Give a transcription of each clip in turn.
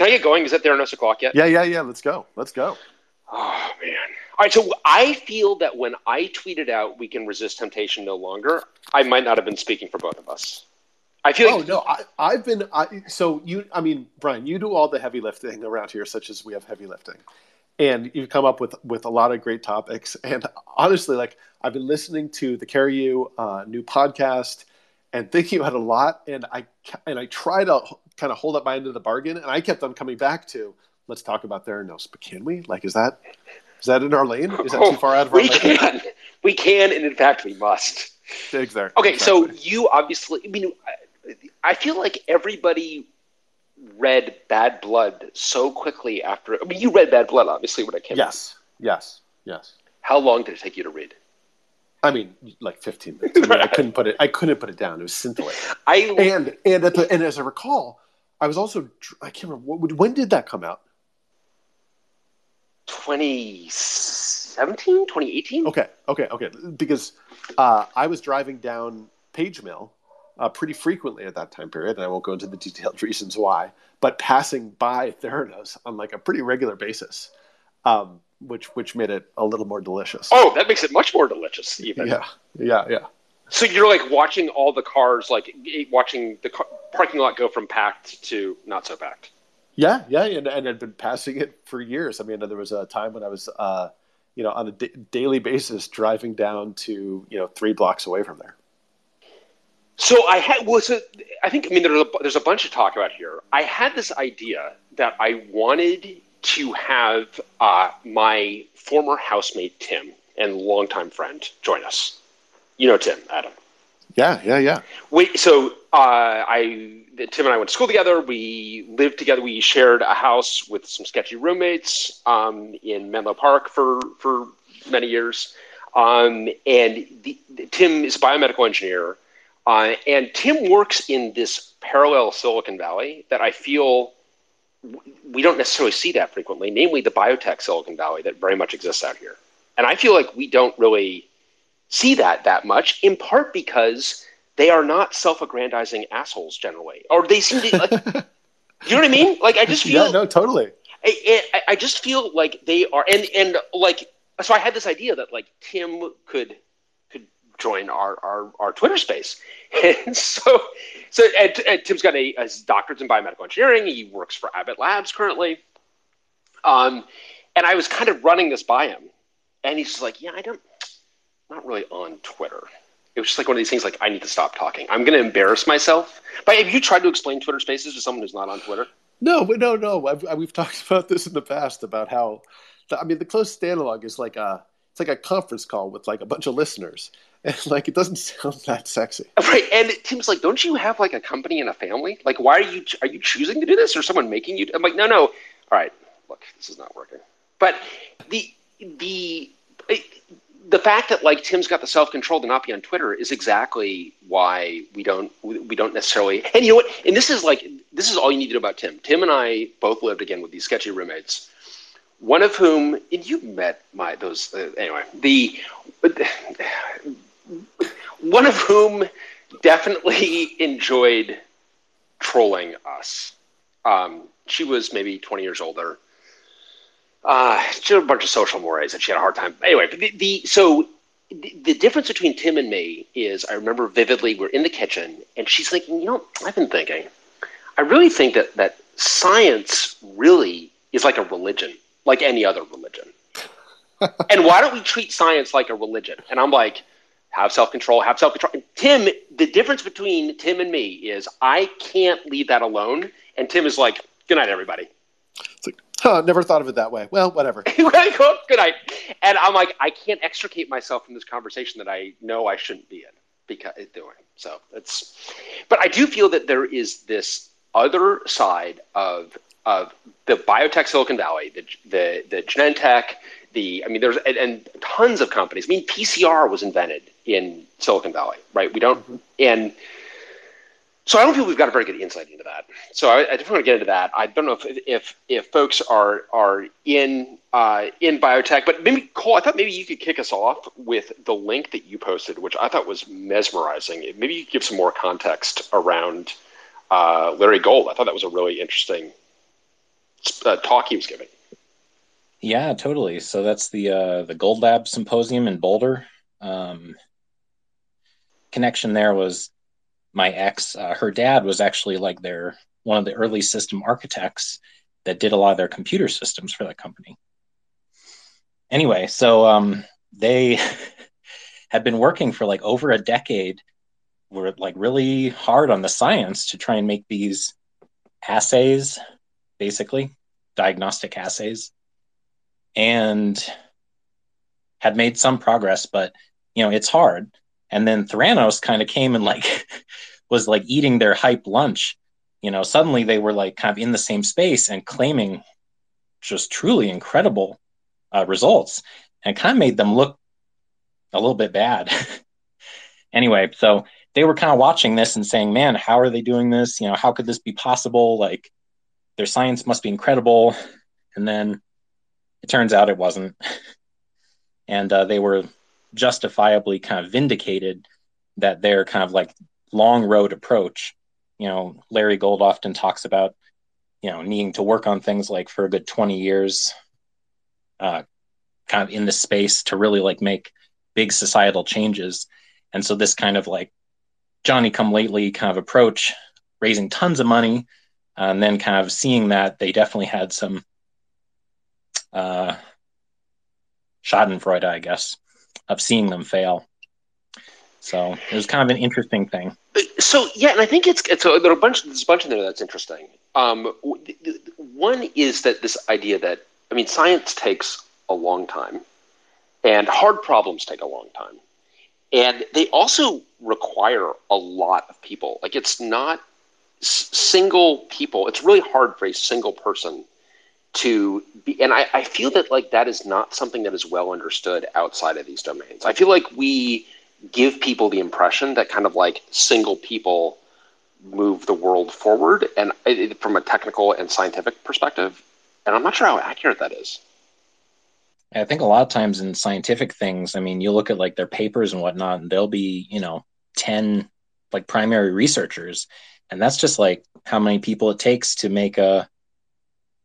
Can I get going? Is it Theranos o'clock yet? Yeah, yeah, yeah. Let's go. Let's go. Oh man. All right, so I feel that when I tweeted out "We can resist temptation no longer," I might not have been speaking for both of us. I feel Oh like no, I, I've been. I, so you, I mean, Brian, you do all the heavy lifting around here, such as we have heavy lifting, and you've come up with with a lot of great topics. And honestly, like I've been listening to the Carreyrou uh, new podcast and thinking about it a lot, and I and I try to kind of hold up my end of the bargain, and I kept on coming back to let's talk about Theranos, but can we? Like, is that is that in our lane? Is that too far out of our we lane? can, we can, and in fact, we must. Exactly. Okay, so you obviously, I mean, I- feel like everybody read Bad Blood so quickly after. I mean, you read Bad Blood obviously when it came. out. yes, yes, yes. How long did it take you to read? I mean, like 15 minutes. I, mean, I couldn't put it. I couldn't put it down. It was scintillating. I And and at the and as I recall, I was also I can't remember what, when did that come out. 2017, 2018. Okay, okay, okay. Because uh, I was driving down Page Mill uh, pretty frequently at that time period, and I won't go into the detailed reasons why. But passing by Theranos on like a pretty regular basis, um, which which made it a little more delicious. Oh, that makes it much more delicious, even. yeah, yeah, yeah. So you're like watching all the cars, like watching the car, parking lot go from packed to not so packed. Yeah, yeah, and, and I'd been passing it for years. I mean, there was a time when I was, uh, you know, on a daily basis driving down to, you know, three blocks away from there. So I had was it. I think I mean there's a, there's a bunch to talk about here. I had this idea that I wanted to have uh, my former housemate Tim and longtime friend join us. You know Tim, Adam. Yeah, yeah, yeah. We so uh, I Tim and I went to school together. We lived together. We shared a house with some sketchy roommates um, in Menlo Park for for many years. Um, and the, Tim is a biomedical engineer, uh, and Tim works in this parallel Silicon Valley that I feel w- we don't necessarily see that frequently, namely the biotech Silicon Valley that very much exists out here. And I feel like we don't really see that that much, in part because they are not self-aggrandizing assholes generally, or they seem to. Like, you know what I mean? Like I just feel yeah, no, totally. I, I, I just feel like they are, and and like so. I had this idea that like Tim could could join our our, our Twitter space, and so so and, and Tim's got a, a doctorate in biomedical engineering. He works for Abbott Labs currently, um, and I was kind of running this by him, and he's just like, "Yeah, I don't, not really on Twitter." It was just like one of these things. Like, I need to stop talking. I'm going to embarrass myself. But have you tried to explain Twitter Spaces to someone who's not on Twitter? No, but no, no. I've, I, we've talked about this in the past about how, the, I mean, the closest analog is like a, it's like a conference call with like a bunch of listeners, and like it doesn't sound that sexy. Right, and Tim's like, "Don't you have like a company and a family? Like, why are you are you choosing to do this, or someone making you?" I'm like, "No, no. All right, look, this is not working." But the the the fact that like Tim's got the self control to not be on Twitter is exactly why we don't we don't necessarily. And you know what? And this is like this is all you need to know about Tim. Tim and I both lived again with these sketchy roommates. One of whom, and you met my those uh, anyway. The one of whom definitely enjoyed trolling us. Um, she was maybe 20 years older. Uh, she had a bunch of social mores and she had a hard time. Anyway, the, the so the, the difference between Tim and me is I remember vividly we're in the kitchen and she's thinking, you know, I've been thinking, I really think that that science really is like a religion, like any other religion. and why don't we treat science like a religion? And I'm like, have self control, have self control. Tim, the difference between Tim and me is I can't leave that alone. And Tim is like, good night, everybody. It's like, huh, never thought of it that way. Well, whatever. Good night. And I'm like, I can't extricate myself from this conversation that I know I shouldn't be in because uh, doing. So it's, but I do feel that there is this other side of of the biotech Silicon Valley, the the the Genentech, the I mean, there's and, and tons of companies. I mean, PCR was invented in Silicon Valley, right? We don't mm-hmm. and. So I don't feel we've got a very good insight into that. So I, I just want to get into that. I don't know if if, if folks are are in uh, in biotech, but maybe Cole, I thought maybe you could kick us off with the link that you posted, which I thought was mesmerizing. Maybe you could give some more context around uh, Larry Gold. I thought that was a really interesting uh, talk he was giving. Yeah, totally. So that's the uh, the Gold Lab Symposium in Boulder. Um, connection there was my ex. Uh, her dad was actually like their one of the early system architects that did a lot of their computer systems for that company. Anyway, so um, they had been working for like over a decade. Were like really hard on the science to try and make these assays, basically diagnostic assays and had made some progress, but you know, it's hard. And then Theranos kind of came and like was like eating their hype lunch. You know, suddenly they were like kind of in the same space and claiming just truly incredible uh, results and kind of made them look a little bit bad. anyway, so they were kind of watching this and saying, man, how are they doing this? You know, how could this be possible? Like their science must be incredible. And then it turns out it wasn't. and uh, they were justifiably kind of vindicated that their kind of like long road approach, you know, Larry Gold often talks about, you know, needing to work on things like for a good 20 years, uh, kind of in the space to really like make big societal changes. And so this kind of like Johnny come lately kind of approach, raising tons of money, and then kind of seeing that they definitely had some uh, Schadenfreude, I guess, of seeing them fail. So it was kind of an interesting thing. So yeah, and I think it's it's a, there are a bunch there's a bunch in there that's interesting. Um, one is that this idea that I mean, science takes a long time, and hard problems take a long time, and they also require a lot of people. Like it's not single people. It's really hard for a single person to be and I, I feel that like that is not something that is well understood outside of these domains. I feel like we give people the impression that kind of like single people move the world forward and it, from a technical and scientific perspective and i'm not sure how accurate that is. I think a lot of times in scientific things i mean you look at like their papers and whatnot and they'll be you know 10 like primary researchers and that's just like how many people it takes to make a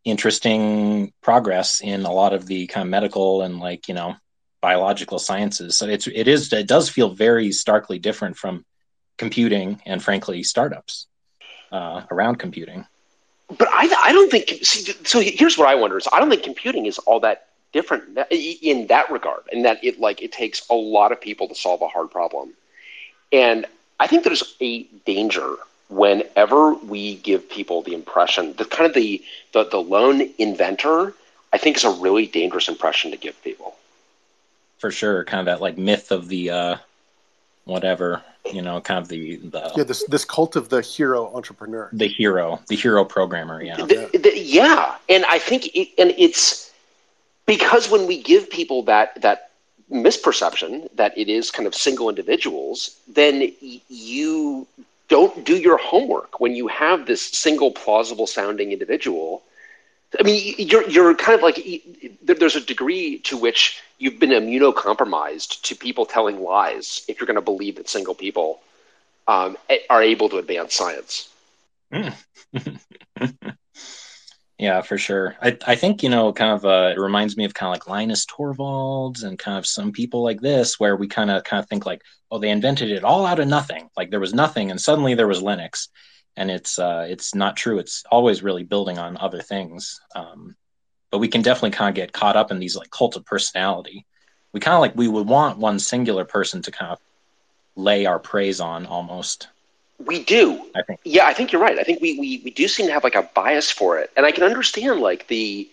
interesting progress in a lot of the kind of medical and like you know biological sciences. So it's it is it does feel very starkly different from computing and frankly startups uh, around computing. But I I don't think see, so. Here's what I wonder: is I don't think computing is all that different in that regard, in that it like it takes a lot of people to solve a hard problem, and I think there's a danger whenever we give people the impression the kind of the, the the lone inventor i think is a really dangerous impression to give people. For sure. Kind of that like myth of the uh whatever you know kind of the the yeah this this cult of the hero entrepreneur. The hero the hero programmer yeah. The, the, yeah. And i think it, and it's because when we give people that that misperception that it is kind of single individuals then you don't do your homework when you have this single plausible sounding individual i mean you're you're kind of like there's a degree to which you've been immunocompromised to people telling lies if you're going to believe that single people um, are able to advance science mm. Yeah, for sure. I, I think, you know, kind of uh, it reminds me of kind of like Linus Torvalds and kind of some people like this, where we kind of kind of think like, oh, they invented it all out of nothing. Like there was nothing, and suddenly there was Linux, and it's uh, it's not true. It's always really building on other things. Um, but we can definitely kind of get caught up in these like cult of personality. We kind of like we would want one singular person to kind of lay our praise on almost. We do. I think. Yeah, I think you're right. I think we, we, we do seem to have like a bias for it. And I can understand like the,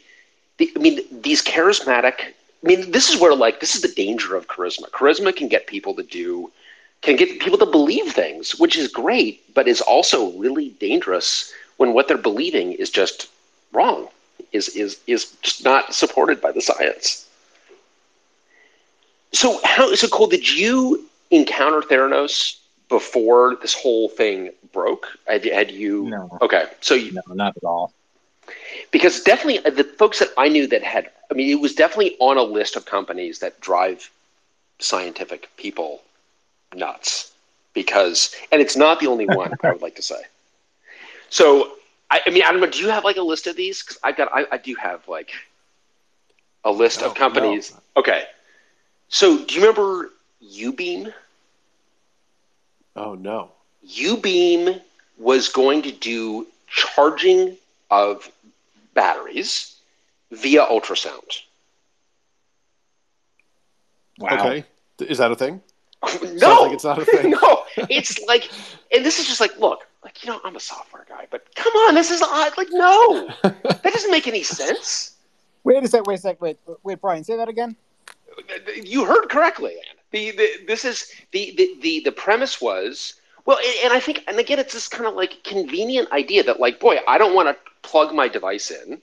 the I mean, these charismatic, I mean, this is where like, this is the danger of charisma. Charisma can get people to do, can get people to believe things, which is great, but is also really dangerous when what they're believing is just wrong, is, is, is just not supported by the science. So how, so Cole, did you encounter Theranos before this whole thing broke? Had, had you? No. Okay, so you, no, not at all. Because definitely uh, the folks that I knew that had, I mean, it was definitely on a list of companies that drive scientific people nuts. Because, and it's not the only one. I would like to say. So I, I mean, I don't know. Do you have like a list of these? Because I've got, I, I do have like a list No, of companies. Okay, so do you remember uBeam? Oh no. uBeam was going to do charging of batteries via ultrasound. Wow. Okay. Is that a thing? no, like it's not a thing. no, it's like, and this is just like, look, like you know, I'm a software guy, but come on, this is odd. Like, no, that doesn't make any sense. Wait a sec. Wait a sec. Wait. Wait, Brian. Say that again. You heard correctly, Ann. The, the this is the, the the the premise was well, and, and I think, and again, it's this kind of like convenient idea that like, boy, I don't want to plug my device in,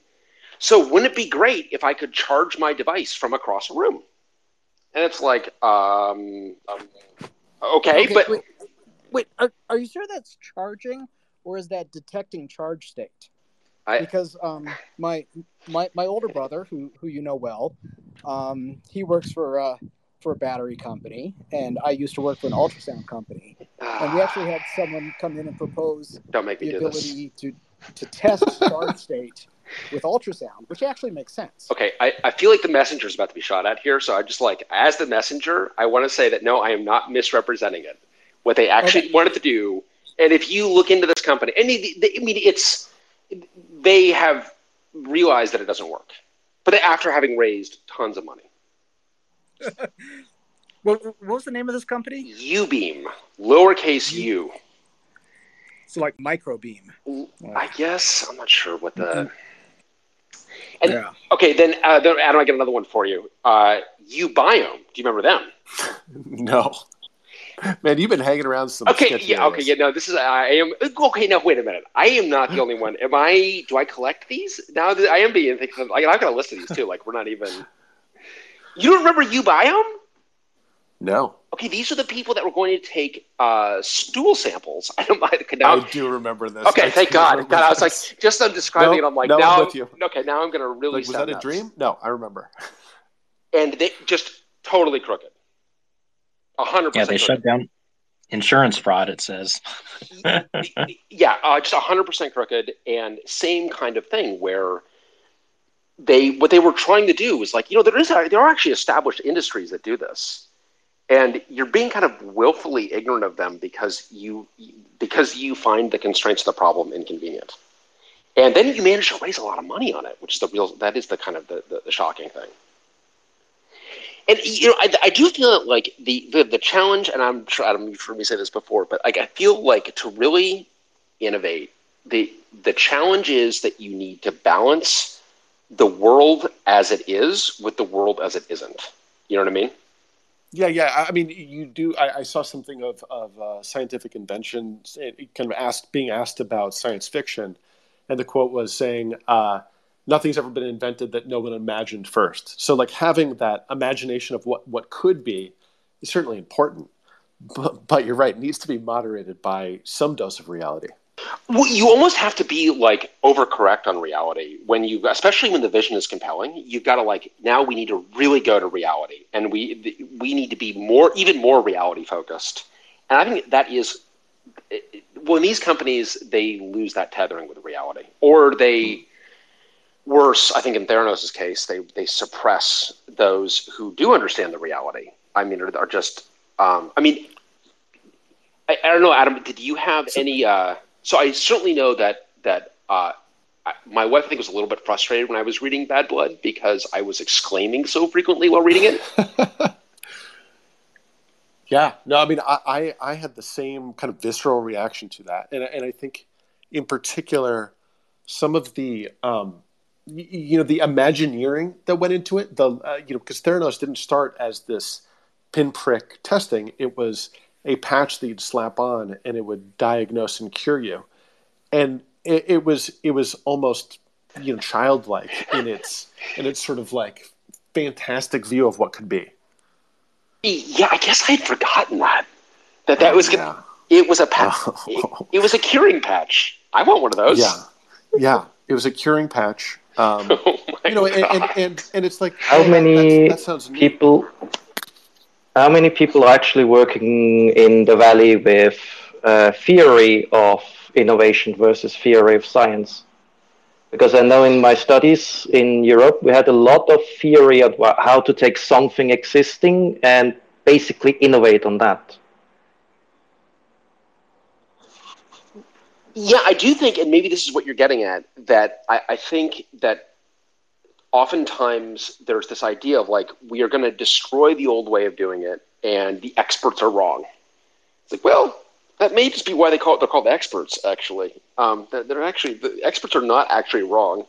so wouldn't it be great if I could charge my device from across a room? And it's like, um, um okay, but wait, wait are, are you sure that's charging or is that detecting charge state? I- because um, my my my older brother, who who you know well, um, he works for uh, for a battery company, and I used to work for an ultrasound company, and we actually had someone come in and propose don't make me the do this. ability to to test charge state with ultrasound, which actually makes sense. Okay, I, I feel like the messenger is about to be shot at here, so I just like, as the messenger, I want to say that no, I am not misrepresenting it. What they actually Okay. wanted to do, and if you look into this company, and they, they, I mean, it's they have realized that it doesn't work, but they, after having raised tons of money, What, what was the name of this company? uBeam, lowercase u, So like microbeam. I guess I'm not sure what the. And yeah. okay, then uh, then Adam, I get another one for you. Uh, uBiome, do you remember them? No. Man, you've been hanging around some. Okay, sketchy yeah, okay, yeah, no, this is I am okay. Now, wait a minute. I am not the only one. Am I? Do I collect these? Now I am being thinking, like, I've got a list of these too. Like, we're not even. You don't remember uBiome? No, Okay, these are the people that were going to take uh, stool samples. I don't mind. the Now, I do remember this. okay, I thank do God. remember God, I was like, just I'm describing No, it. I'm like, no, I'm now, with you. okay, now I'm going to really. Like, was sound that a nuts. dream? No, I remember. And they just totally crooked. A hundred Yeah, percent. they crooked. shut down insurance fraud. It says. yeah, uh, just hundred percent crooked, and same kind of thing where they what they were trying to do was like you know there is there are actually established industries that do this, and you're being kind of willfully ignorant of them because you because you find the constraints of the problem inconvenient, and then you manage to raise a lot of money on it, which is the real that is the kind of the, the, the shocking thing. And you know, I, I do feel that like the, the the challenge, and I'm sure you've heard me say this before, but like I feel like to really innovate, the the challenge is that you need to balance the world as it is with the world as it isn't. You know what I mean? Yeah, yeah. I- mean, you do. I, I saw something of of uh, scientific invention, kind of asked, being asked about science fiction, and the quote was saying, uh, "Nothing's ever been invented that no one imagined first. So, like having that imagination of what what could be is certainly important, but, but you're right; it needs to be moderated by some dose of reality. Well, you almost have to be like overcorrect on reality when you, especially when the vision is compelling. You've got to like now we need to really go to reality, and we we need to be more, even more reality focused. And I think that is when these companies they lose that tethering with reality, or they worse. I think in Theranos' case, they they suppress those who do understand the reality. I mean, are, are just. Um, I mean, I, I don't know, Adam. Did you have any? Uh, so I certainly know that that uh, I- my wife I think was a little bit frustrated when I was reading Bad Blood because I was exclaiming so frequently while reading it. Yeah, no, I mean, I, I, I had the same kind of visceral reaction to that, and and I think, in particular, some of the, um, you know, the Imagineering that went into it. The uh, you know, because Theranos didn't start as this pinprick testing; it was a patch that you'd slap on, and it would diagnose and cure you, and it, it was it was almost you know childlike in its in its sort of like fantastic view of what could be. yeah, I guess I had forgotten that that that was Yeah. it was a patch. It, it was a curing patch. I want one of those. Yeah, yeah. It was a curing patch. Um, Oh my you know, and, and, and, and it's like How that- many that's- that sounds neat. How many people are actually working in the valley with uh, theory of innovation versus theory of science. Because I know in my studies in Europe, we had a lot of theory of how to take something existing and basically innovate on that. Yeah, I do think, and maybe this is what you're getting at, that I, I think that oftentimes there's this idea of like, we are going to destroy the old way of doing it, and the experts are wrong. It's like, well, that may just be why they call it, they're called experts, actually. Um, they're actually, the experts are not actually wrong.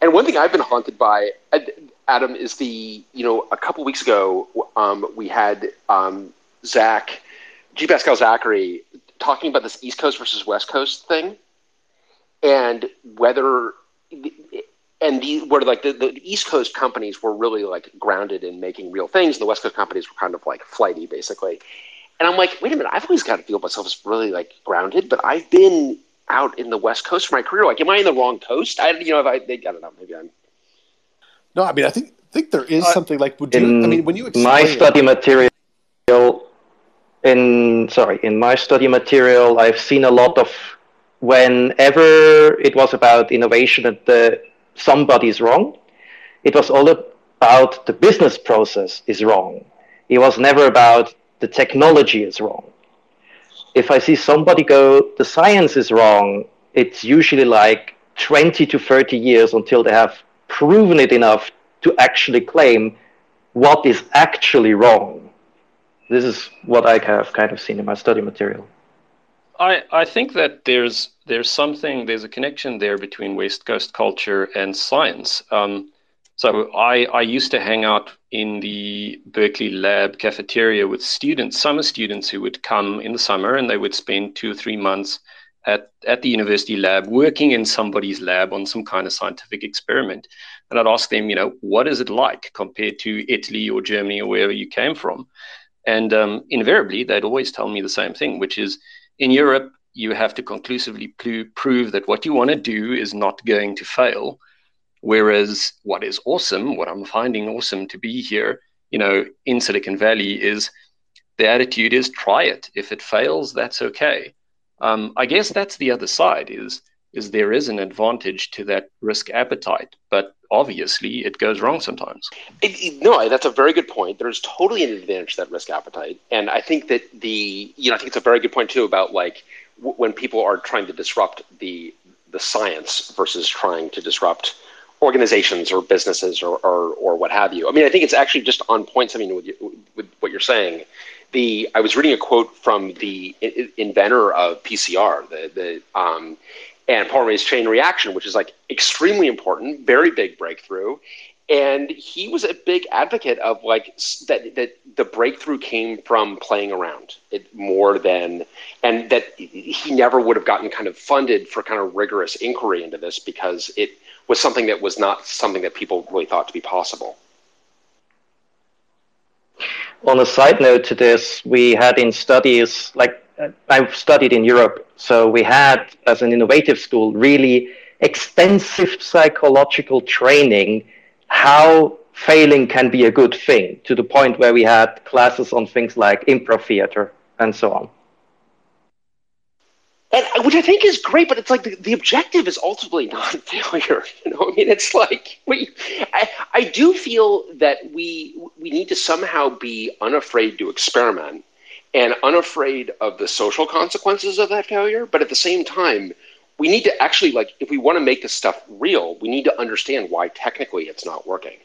And one thing I've been haunted by, Adam, is the, you know, a couple weeks ago, um, we had um, Zach, G. Pascal Zachary talking about this East Coast versus West Coast thing, and whether and the, where like the, the East Coast companies were really like grounded in making real things, and the West Coast companies were kind of like flighty, basically. And I'm like, wait a minute, I've always got to feel myself as really like grounded, but I've been out in the West Coast for my career. Like, am I in the wrong coast? I, you know, if I, I don't know, maybe I'm. No, I mean, I think think there is uh, something like. Would you? I mean, when you my study it, material in sorry in my study material i've seen a lot of whenever it was about innovation at the somebody's wrong. It was all about the business process is wrong. It was never about the technology is wrong. If i see somebody go the science is wrong it's usually like 20 to 30 years until they have proven it enough to actually claim what is actually wrong. This is what I have kind of seen in my study material. I, I think that there's there's something there's a connection there between West Coast culture and science. Um, so I I used to hang out in the Berkeley lab cafeteria with students, summer students who would come in the summer and they would spend two or three months at, at the university lab working in somebody's lab on some kind of scientific experiment. And I'd ask them, you know, what is it like compared to Italy or Germany or wherever you came from? And um, invariably, they'd always tell me the same thing, which is in Europe, you have to conclusively prove that what you want to do is not going to fail. Whereas what is awesome, what I'm finding awesome to be here, you know, in Silicon Valley is the attitude is try it. If it fails, that's okay. Um, I guess that's the other side is is there is an advantage to that risk appetite, but obviously it goes wrong sometimes. It, it, no, that's a very good point. There's totally an advantage to that risk appetite, and I think that the you know I think it's a very good point too about like w- when people are trying to disrupt the the science versus trying to disrupt organizations or businesses or, or, or what have you. I mean, I think it's actually just on point something with, with what you're saying. The I was reading a quote from the inventor of PCR, the the um, and polymerase chain reaction, which is like extremely important, very big breakthrough. And he was a big advocate of like that that the breakthrough came from playing around it more than and that he never would have gotten kind of funded for kind of rigorous inquiry into this because it was something that was not something that people really thought to be possible. On a side note to this, we had in studies like I've studied in Europe, so we had, as an innovative school, really extensive psychological training how failing can be a good thing to the point where we had classes on things like improv theater and so on. And, uh, which I think is great, but it's like the, the objective is ultimately not failure. You know, I mean, it's like we. I, I do feel that we we need to somehow be unafraid to experiment and unafraid of the social consequences of that failure. But at the same time, we need to actually like if we want to make this stuff real, we need to understand why technically it's not working.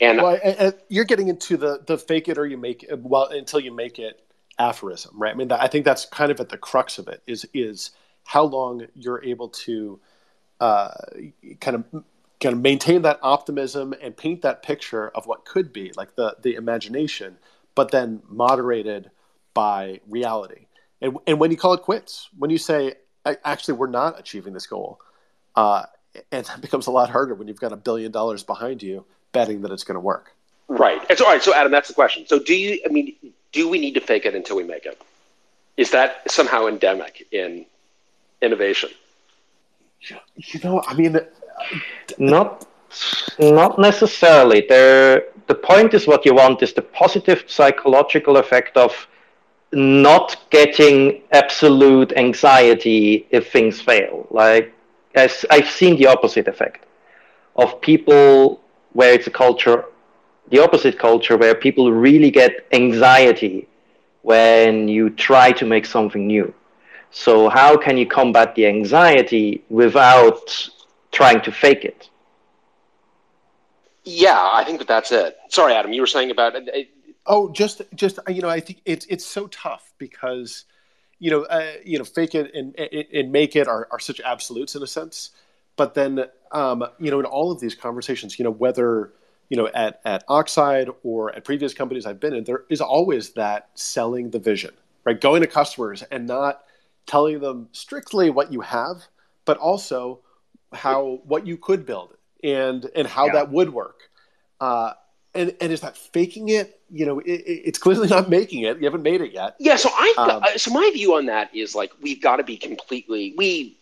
And, well, and, and you're getting into the the fake it or you make it well until you make it aphorism, right? I mean, I think that's kind of at the crux of it is is how long you're able to uh, kind of kind of maintain that optimism and paint that picture of what could be like the the imagination, but then moderated by reality. And, and when you call it quits, when you say, actually, we're not achieving this goal, uh, and that becomes a lot harder when you've got a billion dollars behind you betting that it's going to work. Right. And so, all right. So, Adam, that's the question. So, do you? I mean, do we need to fake it until we make it? Is that somehow endemic in innovation? You know, I mean, not not necessarily. There, the point is what you want is the positive psychological effect of not getting absolute anxiety if things fail. Like as I've seen the opposite effect of people where it's a culture, the opposite culture where people really get anxiety when you try to make something new. So how can you combat the anxiety without trying to fake it? Yeah, I think that that's it. Sorry, Adam, you were saying about. Oh, just just you know, I think it's it's so tough because you know, uh, you know, fake it and, and make it are, are such absolutes in a sense. But then, um, you know, in all of these conversations, you know, whether you know at at Oxide or at previous companies I've been in, there is always that selling the vision, right? Going to customers and not telling them strictly what you have, but also how what you could build and and how yeah. that would work. Uh, and and is that faking it? You know, it, it's clearly not making it. You haven't made it yet. Yeah. So I um, so my view on that is like we've got to be completely we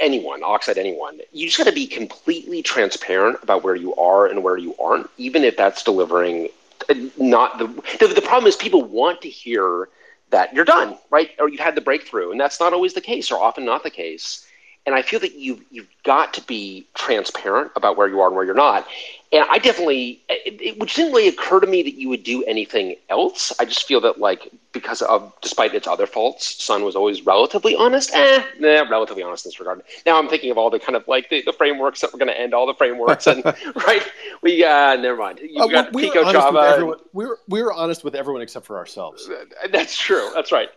anyone oxide anyone you just got to be completely transparent about where you are and where you aren't even if that's delivering uh, not the the, the problem is people want to hear that you're done right or you've had the breakthrough and that's not always the case or often not the case and I feel that you've you've got to be transparent about where you are and where you're not. And I definitely, it, it, which didn't really occur to me that you would do anything else. I just feel that like because of despite its other faults, Sun was always relatively honest. Eh, nah, relatively honest in this regard. Now I'm thinking of all the kind of like the, the frameworks that we're going to end all the frameworks and right. We uh, never mind. You uh, got we picoJava. Everyone, We're we were honest with everyone except for ourselves. That's true. That's right.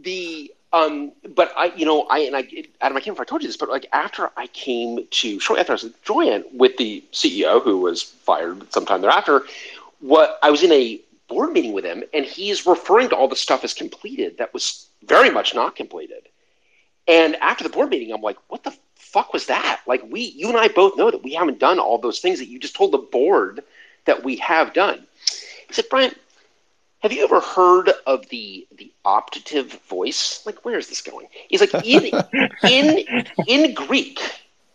The um, but I, you know, I and I, Adam, I can't remember if I told you this, but like after I came to shortly after I was at with the CEO who was fired sometime thereafter, what I was in a board meeting with him, and he's referring to all the stuff as completed that was very much not completed. And after the board meeting, I'm like, what the fuck was that? Like we, you and I both know that we haven't done all those things that you just told the board that we have done. He said, Brian, have you ever heard of the the optative voice? Like, where is this going? He's like in in in Greek,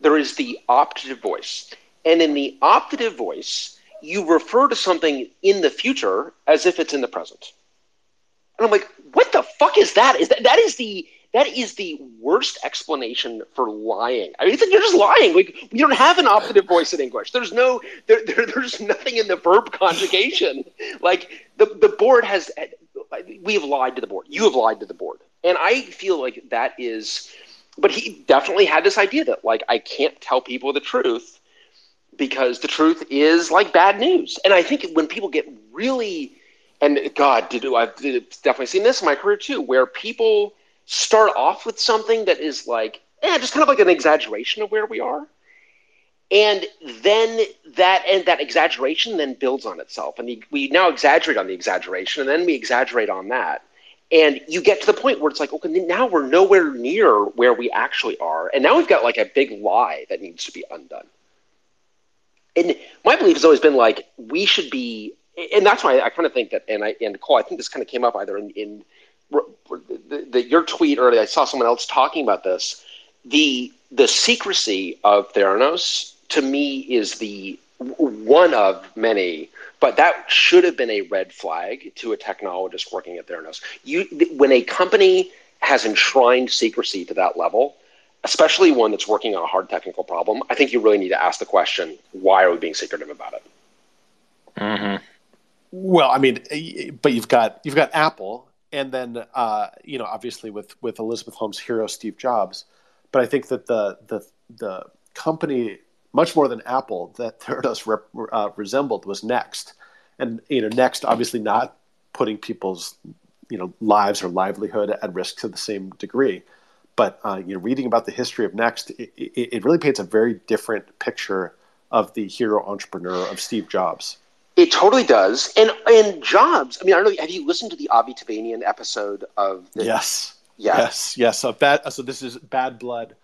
there is the optative voice, and in the optative voice, you refer to something in the future as if it's in the present. And I'm like, what the fuck is that? Is that that is the that is the worst explanation for lying. I mean, you're just lying. Like we don't have an optative voice in English. There's no there, there, there's nothing in the verb conjugation. Like the the board has we have lied to the board. You have lied to the board. And I feel like that is but he definitely had this idea that like I can't tell people the truth because the truth is like bad news. And I think when people get really and God, did I've definitely seen this in my career too, where people start off with something that is like, eh, just kind of like an exaggeration of where we are. And then that and that exaggeration then builds on itself, and we now exaggerate on the exaggeration, and then we exaggerate on that, and you get to the point where it's like, okay, now we're nowhere near where we actually are, and now we've got like a big lie that needs to be undone. And my belief has always been like we should be, and that's why I kind of think that, and I and Cole, I think this kind of came up either in, in the, the, your tweet earlier, I saw someone else talking about this. The the secrecy of Theranos to me is the one of many, but that should have been a red flag to a technologist working at Theranos. You, when a company has enshrined secrecy to that level, especially one that's working on a hard technical problem, I think you really need to ask the question: Why are we being secretive about it? Mm-hmm. Well, I mean, but you've got you've got Apple and then uh, you know obviously with with Elizabeth Holmes' hero Steve Jobs, but I think that the the the company much more than Apple that Theranos rep, uh, resembled was Next, and you know Next obviously not putting people's you know lives or livelihood at risk to the same degree, but uh, you know reading about the history of Next, it, it, it really paints a very different picture of the hero entrepreneur of Steve Jobs. It totally does. And and Jobs, I mean, I don't know. Have you listened to the Avi Tevanian episode of? The, yes. Yeah. Yes. Yes. So bad. So this is Bad Blood,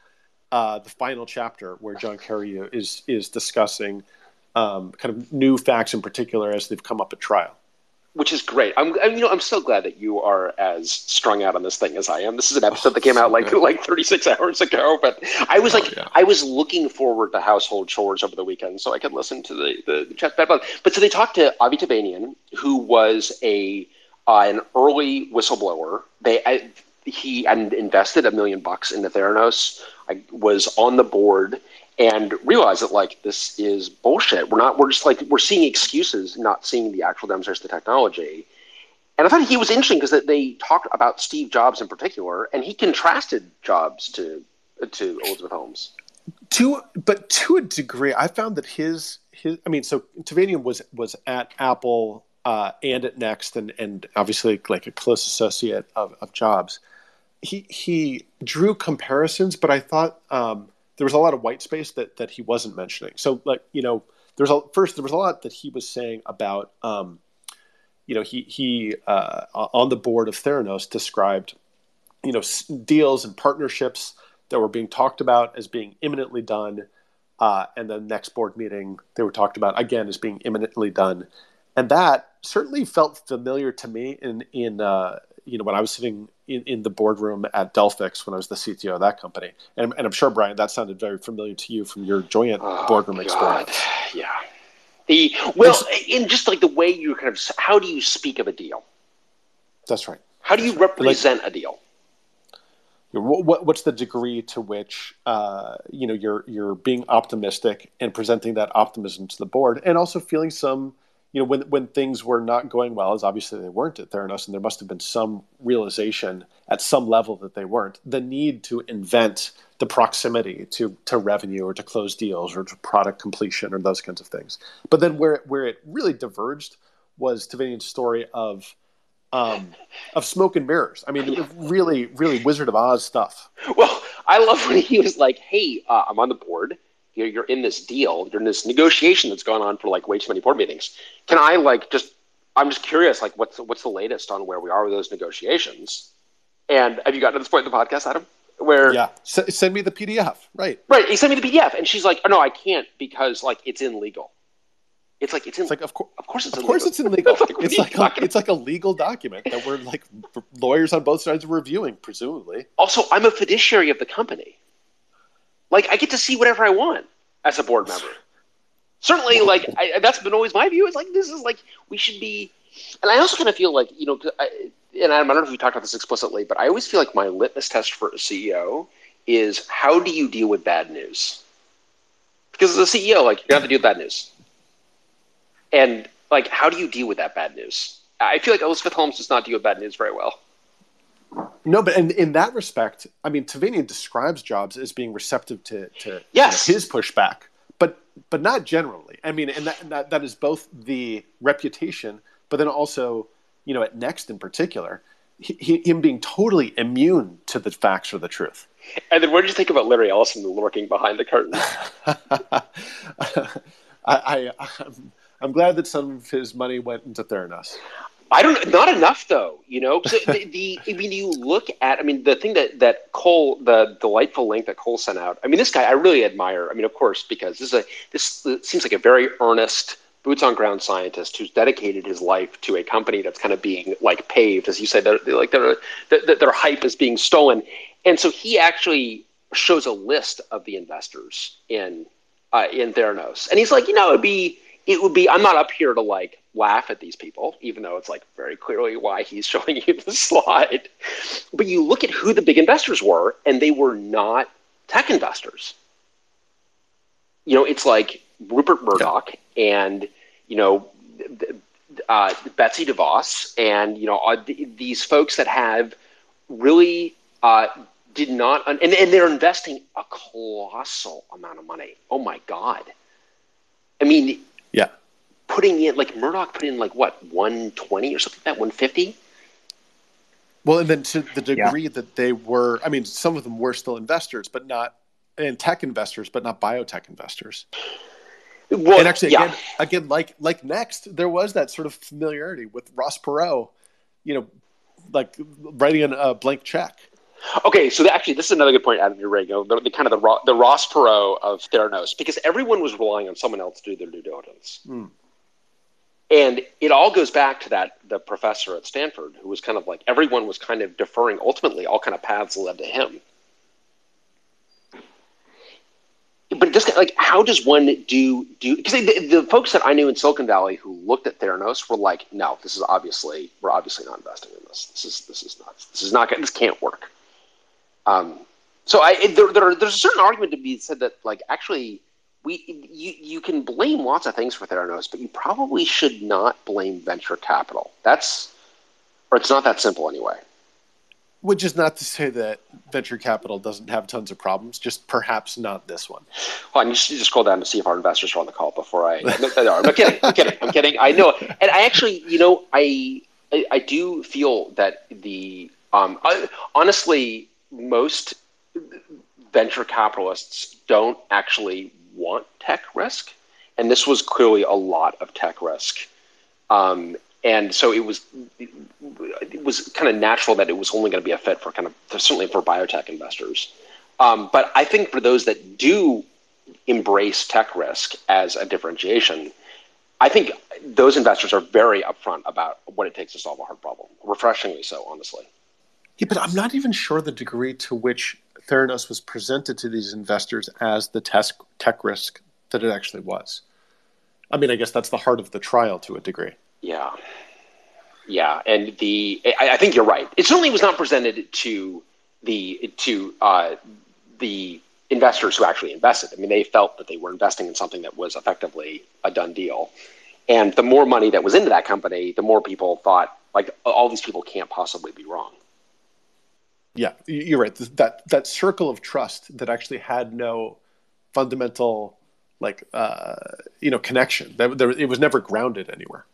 uh, the final chapter where John Carreyrou is is discussing um, kind of new facts in particular as they've come up at trial which is great. I'm, I'm, you know, I'm so glad that you are as strung out on this thing as I am. This is an episode that came out like like 36 hours ago, but I was oh, like, yeah. I was looking forward to household chores over the weekend so I could listen to the the, the chat. But so they talked to Avi Tevanian, who was a uh, an early whistleblower. They I, he and invested a million bucks into Theranos. I was on the board and realize that like this is bullshit. We're not. We're just like we're seeing excuses, not seeing the actual demonstration of the technology. And I thought he was interesting because they talked about Steve Jobs in particular, and he contrasted Jobs to to Elizabeth Holmes. To but to a degree, I found that his his. I mean, so Tevanian was was at Apple uh, and at Next, and and obviously like a close associate of, of Jobs. He he drew comparisons, but I thought um, there was a lot of white space that that he wasn't mentioning. So like you know, there's a first there was a lot that he was saying about. Um, you know, he he uh, on the board of Theranos described, you know, deals and partnerships that were being talked about as being imminently done, uh, and the next board meeting they were talked about again as being imminently done, and that certainly felt familiar to me in in uh, you know when I was sitting in, in the boardroom at Delphix when I was the CTO of that company, and, and I'm sure Brian that sounded very familiar to you from your joint oh, boardroom God. experience. Yeah. The well, in just like the way you kind of how do you speak of a deal? That's right. How do you represent like, a deal? What, what's the degree to which uh, you know you're you're being optimistic and presenting that optimism to the board, and also feeling some you know when when things were not going well, as obviously they weren't at Theranos, and there must have been some realization at some level that they weren't. The need to invent the proximity to to revenue or to close deals or to product completion or those kinds of things. But then where where it really diverged was Tevanian's story of um, of smoke and mirrors. I mean, really, really Wizard of Oz stuff. Well, I love when he was like, "Hey, uh, I'm on the board. You're, you're in this deal. You're in this negotiation that's gone on for like way too many board meetings. Can I like just? I'm just curious. Like, what's what's the latest on where we are with those negotiations? And have you gotten to this point in the podcast, Adam? Where yeah, S- send me the PDF. Right, right. He sent me the PDF, and she's like, "Oh no, I can't because like it's illegal." It's like it's, in, it's like of, co- of course it's of illegal. course it's illegal. it's like, a, it's like a legal document that we're like lawyers on both sides are reviewing, presumably. Also, I'm a fiduciary of the company. Like I get to see whatever I want as a board member. Certainly, like I, that's been always my view. Is like this is like we should be, and I also kind of feel like you know, I, and I don't know if we talked about this explicitly, but I always feel like my litmus test for a CEO is how do you deal with bad news? Because as a CEO, like you have to deal with bad news and like, how do you deal with that bad news? I feel like Elizabeth Holmes does not deal with bad news very well. No, but in, in that respect, I mean, Tevanian describes Jobs as being receptive to, to yes. you know, his pushback, but but not generally. I mean, and that, that, that is both the reputation, but then also, you know, at Next in particular, he, him being totally immune to the facts or the truth. And then what did you think about Larry Ellison lurking behind the curtain? I, I, I'm glad that some of his money went into Theranos. I don't. Not enough though. You know, the, the, I mean, you look at. I mean, the thing that that Cole, the delightful link that Cole sent out. I mean, this guy I really admire. I mean, of course, because this is a this seems like a very earnest boots on ground scientist who's dedicated his life to a company that's kind of being like paved, as you said, they're, they're like their their hype is being stolen, and so he actually shows a list of the investors in uh, in Theranos, and he's like, you know, it'd be it would be i'm not up here to like laugh at these people even though it's like very clearly why he's showing you the slide. But you look at who the big investors were and they were not tech investors. You know it's like rupert murdoch yeah. and you know uh, betsy devos and you know uh, these folks that have really uh, did not and, and they're investing a colossal amount of money. Oh my god. I mean yeah. Putting in like Murdoch put in like what one twenty or something like that one fifty. Well, and then to the degree yeah. that they were, I mean, some of them were still investors, but not and tech investors, but not biotech investors. Well, and actually, yeah. again, again, like like Next, there was that sort of familiarity with Ross Perot, you know, like writing a blank check. Okay, so actually, this is another good point, Adam. You're right. You know, the, the, kind of the, the Ross Perot of Theranos, because everyone was relying on someone else to do their due diligence, mm. and it all goes back to that the professor at Stanford, who was kind of like everyone was kind of deferring. Ultimately, all kind of paths led to him. but just like, how does one do do? Because the, the folks that I knew in Silicon Valley who looked at Theranos were like, no, this is obviously we're obviously not investing in this. This is this is not this is not this can't work. Um, so I there, there there's a certain argument to be said that like actually we you you can blame lots of things for Theranos, but you probably should not blame venture capital. That's or it's not that simple anyway. Which is not to say that venture capital doesn't have tons of problems, just perhaps not this one. Well, I need to just scroll down to see if our investors are on the call before I. No, no, I'm kidding. I'm kidding. I'm kidding. I know, and I actually, you know, I I, I do feel that the um, I, honestly most venture capitalists don't actually want tech risk, and this was clearly a lot of tech risk. Um, and so it was it was kind of natural that it was only going to be a fit for kind of certainly for biotech investors. Um, but I think for those that do embrace tech risk as a differentiation, I think those investors are very upfront about what it takes to solve a hard problem. Refreshingly so, honestly. Yeah, but I'm not even sure the degree to which Theranos was presented to these investors as the tech, tech risk that it actually was. I mean, I guess that's the heart of the trial to a degree. Yeah, yeah, and the I, I think you're right. It certainly was not presented to the to uh, the investors who actually invested. I mean, they felt that they were investing in something that was effectively a done deal. And the more money that was into that company, the more people thought, like, all these people can't possibly be wrong. Yeah, you're right. That that circle of trust that actually had no fundamental, like, uh, you know, connection. That there, it was never grounded anywhere.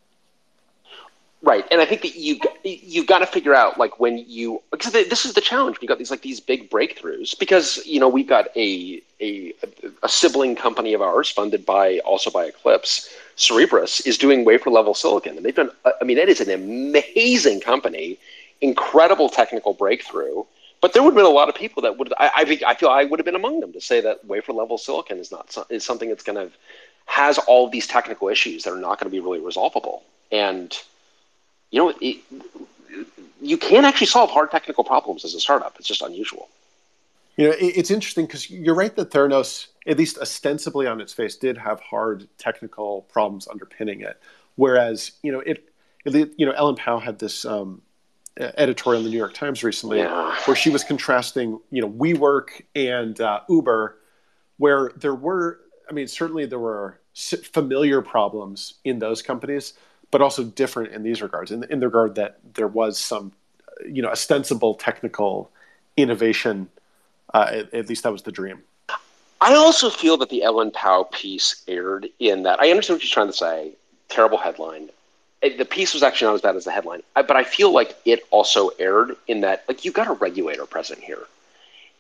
Right, and I think that you you've got to figure out like when you because this is the challenge. You got these like these big breakthroughs because you know we've got a a a sibling company of ours funded by also by Eclipse. Cerebras is doing wafer level silicon, and they've done. I mean, it is an amazing company, incredible technical breakthrough. But there would have been a lot of people that would. I, I I feel I would have been among them to say that wafer level silicon is not is something that's going to has all of these technical issues that are not going to be really resolvable and you know, it, you can't actually solve hard technical problems as a startup. It's just unusual. You know, it's interesting because you're right that Theranos, at least ostensibly on its face, did have hard technical problems underpinning it. Whereas, you know, it you know, Ellen Pao had this um, editorial in the New York Times recently yeah. where she was contrasting, you know, WeWork and uh, Uber, where there were, I mean, certainly there were familiar problems in those companies, but also different in these regards, in, in the regard that there was some, you know, ostensible technical innovation. Uh, at, at, least that was the dream. I also feel that the Ellen Pao piece erred in that. I understand what she's trying to say. Terrible headline. The piece was actually not as bad as the headline, but I feel like it also erred in that, like, you got a regulator present here,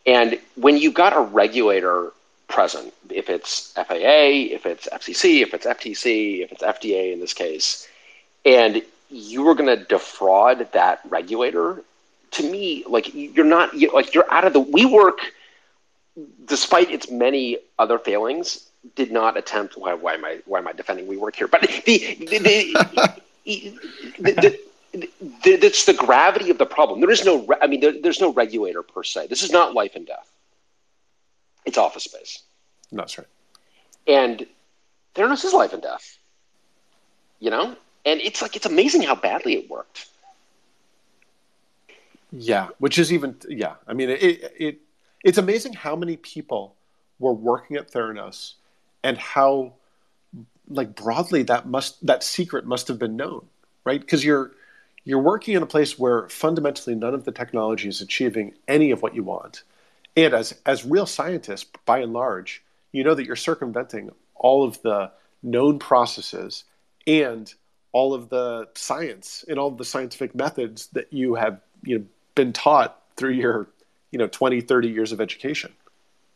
and when you got a regulator present, if it's FAA, if it's FCC, if it's FTC, if it's FDA in this case, and you were going to defraud that regulator to me like you're not you, like you're out of the WeWork despite its many other failings did not attempt why, why am i why am i defending WeWork here? But the the, the, the, the, that's the gravity of the problem. There is no i mean there, there's no regulator per se. This is not life and death. It's office space. That's right. And Theranos is life and death you know? And it's like it's amazing how badly it worked. Yeah, which is even yeah. I mean, it it it's amazing how many people were working at Theranos, and how like broadly that must that secret must have been known, right? Because you're you're working in a place where fundamentally none of the technology is achieving any of what you want, and as as real scientists, by and large, you know that you're circumventing all of the known processes and all of the science and all of the scientific methods that you have you know been taught through your you know 20 30 years of education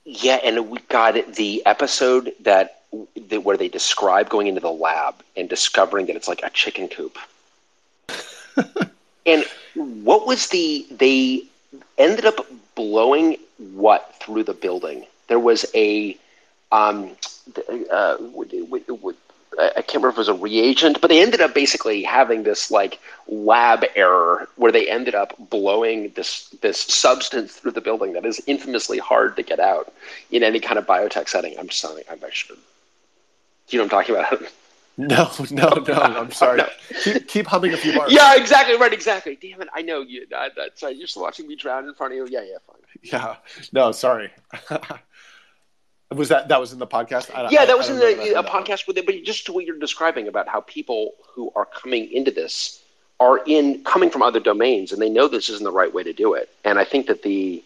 yeah and we got the episode that, that where they describe going into the lab and discovering that it's like a chicken coop and what was the they ended up blowing what through the building there was a um, uh, I can't remember if it was a reagent, but they ended up basically having this like lab error where they ended up blowing this this substance through the building that is infamously hard to get out in any kind of biotech setting. I'm sorry, I'm sure. Do you know what I'm talking about? No, no, no. I'm sorry. No. Keep, keep, humming a few bars. Yeah, exactly. Right, exactly. Damn it. I know you. Uh, that's right. You're just watching me drown in front of you. Yeah, yeah, fine. Yeah. No, sorry. was that that was in the podcast? I, yeah, that was in the, a podcast with it. But just to what you're describing about how people who are coming into this are in coming from other domains and they know this isn't the right way to do it. And I think that the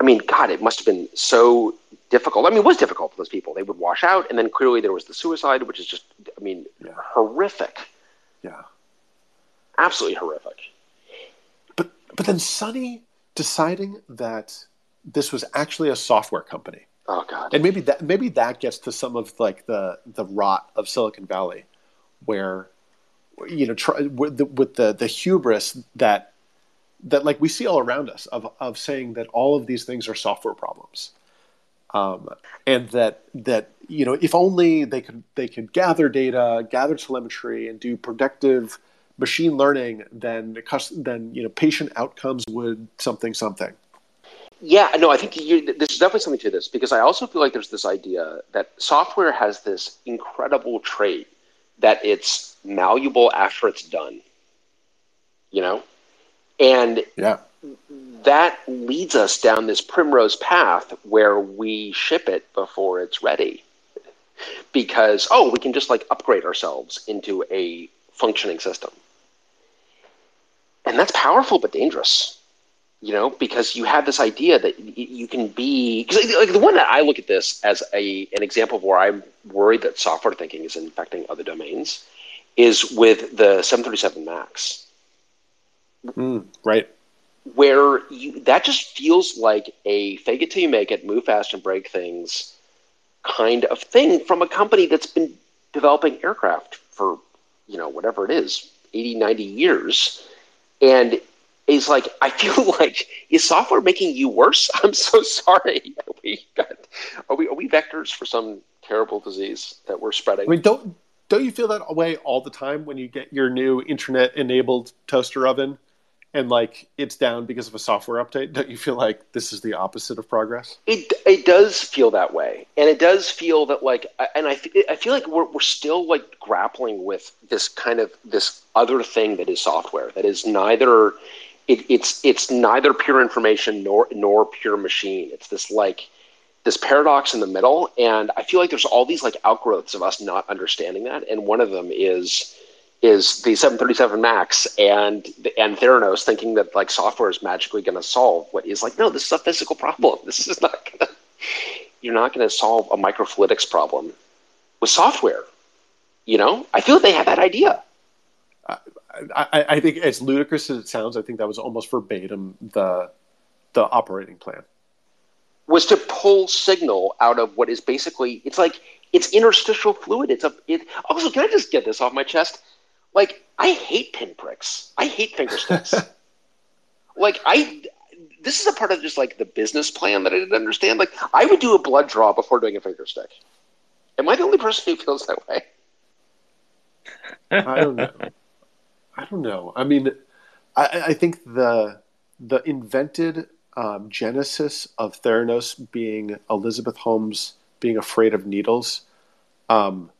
I mean, God, it must have been so difficult. I mean, it was difficult for those people. They would wash out, and then clearly there was the suicide, which is just, I mean, yeah. horrific. Yeah, absolutely horrific. But but then Sunny deciding that this was actually a software company. Oh God! And maybe that maybe that gets to some of like the the rot of Silicon Valley, where you know try, with, the, with the the hubris that that like we see all around us of of saying that all of these things are software problems, um, and that that you know if only they could they could gather data, gather telemetry, and do predictive machine learning, then then you know patient outcomes would something something. Yeah, no, I think you, there's definitely something to this because I also feel like there's this idea that software has this incredible trait that it's malleable after it's done. You know, and yeah. That leads us down this primrose path where we ship it before it's ready. Because, oh, we can just like upgrade ourselves into a functioning system. And that's powerful but dangerous, you know, because you have this idea that you can be. Because, like, the one that I look at this as a an example of where I'm worried that software thinking is infecting other domains is with the 737 Max Mm, right. Where you, that just feels like a fake it till you make it, move fast and break things kind of thing from a company that's been developing aircraft for, you know, whatever it is, 80, 90 years. And it's like, I feel like, is software making you worse? I'm so sorry. Are we, got, are we, are we vectors for some terrible disease that we're spreading? I mean, don't, don't you feel that way all the time when you get your new internet enabled toaster oven and like it's down because of a software update don't you feel like this is the opposite of progress? It it does feel that way and it does feel that like and i i feel like we're, we're still like grappling with this kind of this other thing that is software that is neither it, it's it's neither pure information nor nor pure machine. It's this like this paradox in the middle and i feel like there's all these like outgrowths of us not understanding that and one of them is is the 737 Max and and Theranos thinking that like software is magically going to solve what is like no this is a physical problem. This is not to you're not going to solve a microfluidics problem with software you know? I feel like they had that idea. I, I, I think as ludicrous as it sounds I think that was almost verbatim the the operating plan. Was to pull signal out of what is basically it's like it's interstitial fluid. It's a it also can I just get this off my chest like I hate pinpricks. I hate finger sticks. like I this is a part of just like the business plan that I didn't understand. Like I would do a blood draw before doing a finger stick. Am I the only person who feels that way? I don't know. I don't know. I mean, I, I think the the invented um, genesis of Theranos being Elizabeth Holmes being afraid of needles um,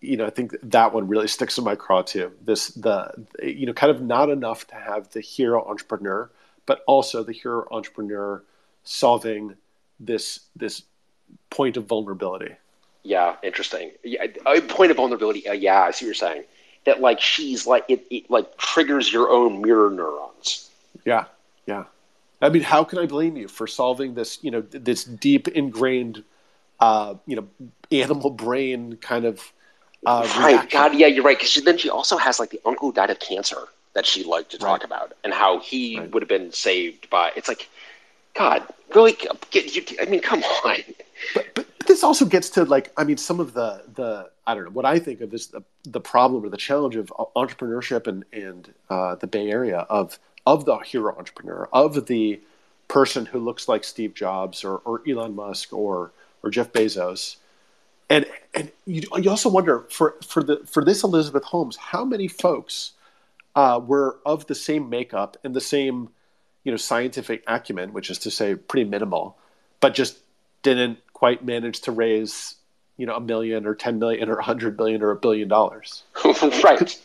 you know, I think that one really sticks in my craw too. This the you know, kind of not enough to have the hero entrepreneur, but also the hero entrepreneur solving this this point of vulnerability. Yeah, interesting. Yeah, a point of vulnerability. Uh, yeah, I see what you're saying. That like she's like it, it like triggers your own mirror neurons. Yeah, yeah. I mean, how can I blame you for solving this? You know, this deep ingrained, uh, you know, animal brain kind of uh, right. Reaction. God, yeah, you're right. Because then she also has like the uncle who died of cancer that she liked to talk right. about, and how he right. would have been saved by. It's like, God, really? Get you? I mean, come on. But, but, but this also gets to like, I mean, some of the the I don't know what I think of is the the problem or the challenge of entrepreneurship and and uh, the Bay Area of of the hero entrepreneur of the person who looks like Steve Jobs or, or Elon Musk or or Jeff Bezos and and you, you also wonder for for the for this Elizabeth Holmes, how many folks uh, were of the same makeup and the same you know scientific acumen, which is to say pretty minimal, but just didn't quite manage to raise you know a million or 10 million or a 100 million or a billion dollars? Right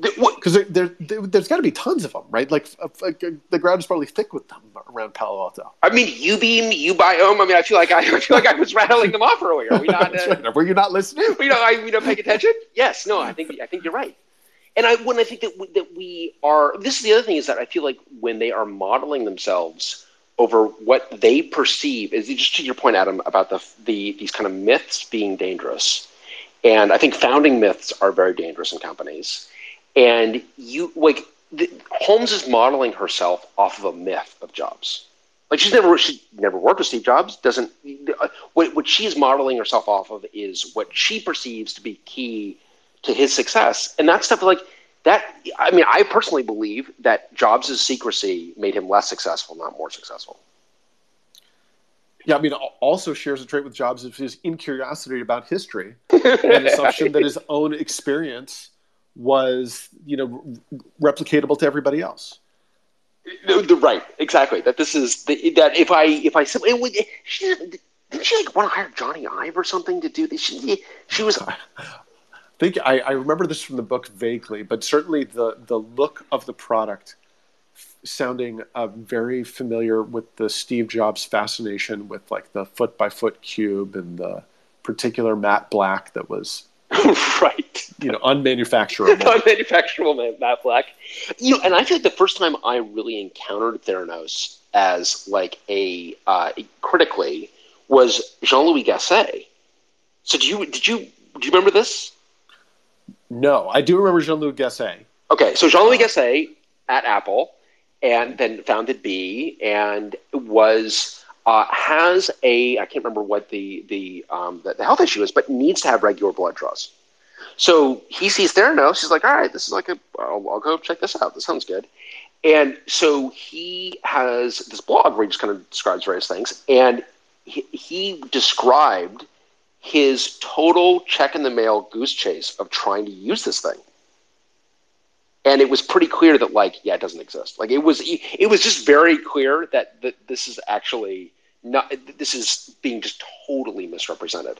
because there, there, there, has got to be tons of them, right? Like, like, the ground is probably thick with them around Palo Alto. I mean, uBeam, uBiome. I mean, I feel like I, I feel like I was rattling them off earlier. Are we not? Uh, right. Were you not listening? We don't. I, we don't pay attention. Yes. No. I think. I think you're right. And I when I think that we, that we are. This is the other thing is that I feel like when they are modeling themselves over what they perceive is just to your point, Adam, about the the these kind of myths being dangerous. And I think founding myths are very dangerous in companies and you like the, Holmes is modeling herself off of a myth of Jobs. Like she's never she never worked with Steve Jobs. Doesn't what what she's modeling herself off of is what she perceives to be key to his success, and that stuff like that. I mean, I personally believe that Jobs' secrecy made him less successful, not more successful. Yeah, I mean, also shares a trait with Jobs of his incuriosity about history, and assumption that his own experience was you know replicatable to everybody else. The, right, exactly. That this is the, that if I if I simply would, she didn't she like want to hire Jony Ive or something to do this? She she was. I think I, I remember this from the book vaguely, but certainly the the look of the product sounding uh, very familiar with the Steve Jobs fascination with like the foot by foot cube and the particular matte black that was right. You know, unmanufacturable. unmanufacturable Matt Black. You know, and I feel like the first time I really encountered Theranos as like a uh, critically was Jean Louis Gassée. So do you did you do you remember this? No, I do remember Jean Louis Gassée. Okay, so Jean Louis Gassée at Apple, and then founded Be, and was uh, has a I can't remember what the the, um, the, the health issue is, but needs to have regular blood draws. So he sees Theranos. He's like, all right, this is like a. I'll, I'll go check this out. This sounds good. And so he has this blog where he just kind of describes various things, and he, he described his total check in the mail goose chase of trying to use this thing and it was pretty clear that like yeah it doesn't exist. Like it was it was just very clear that that this is actually not this is being just totally misrepresented.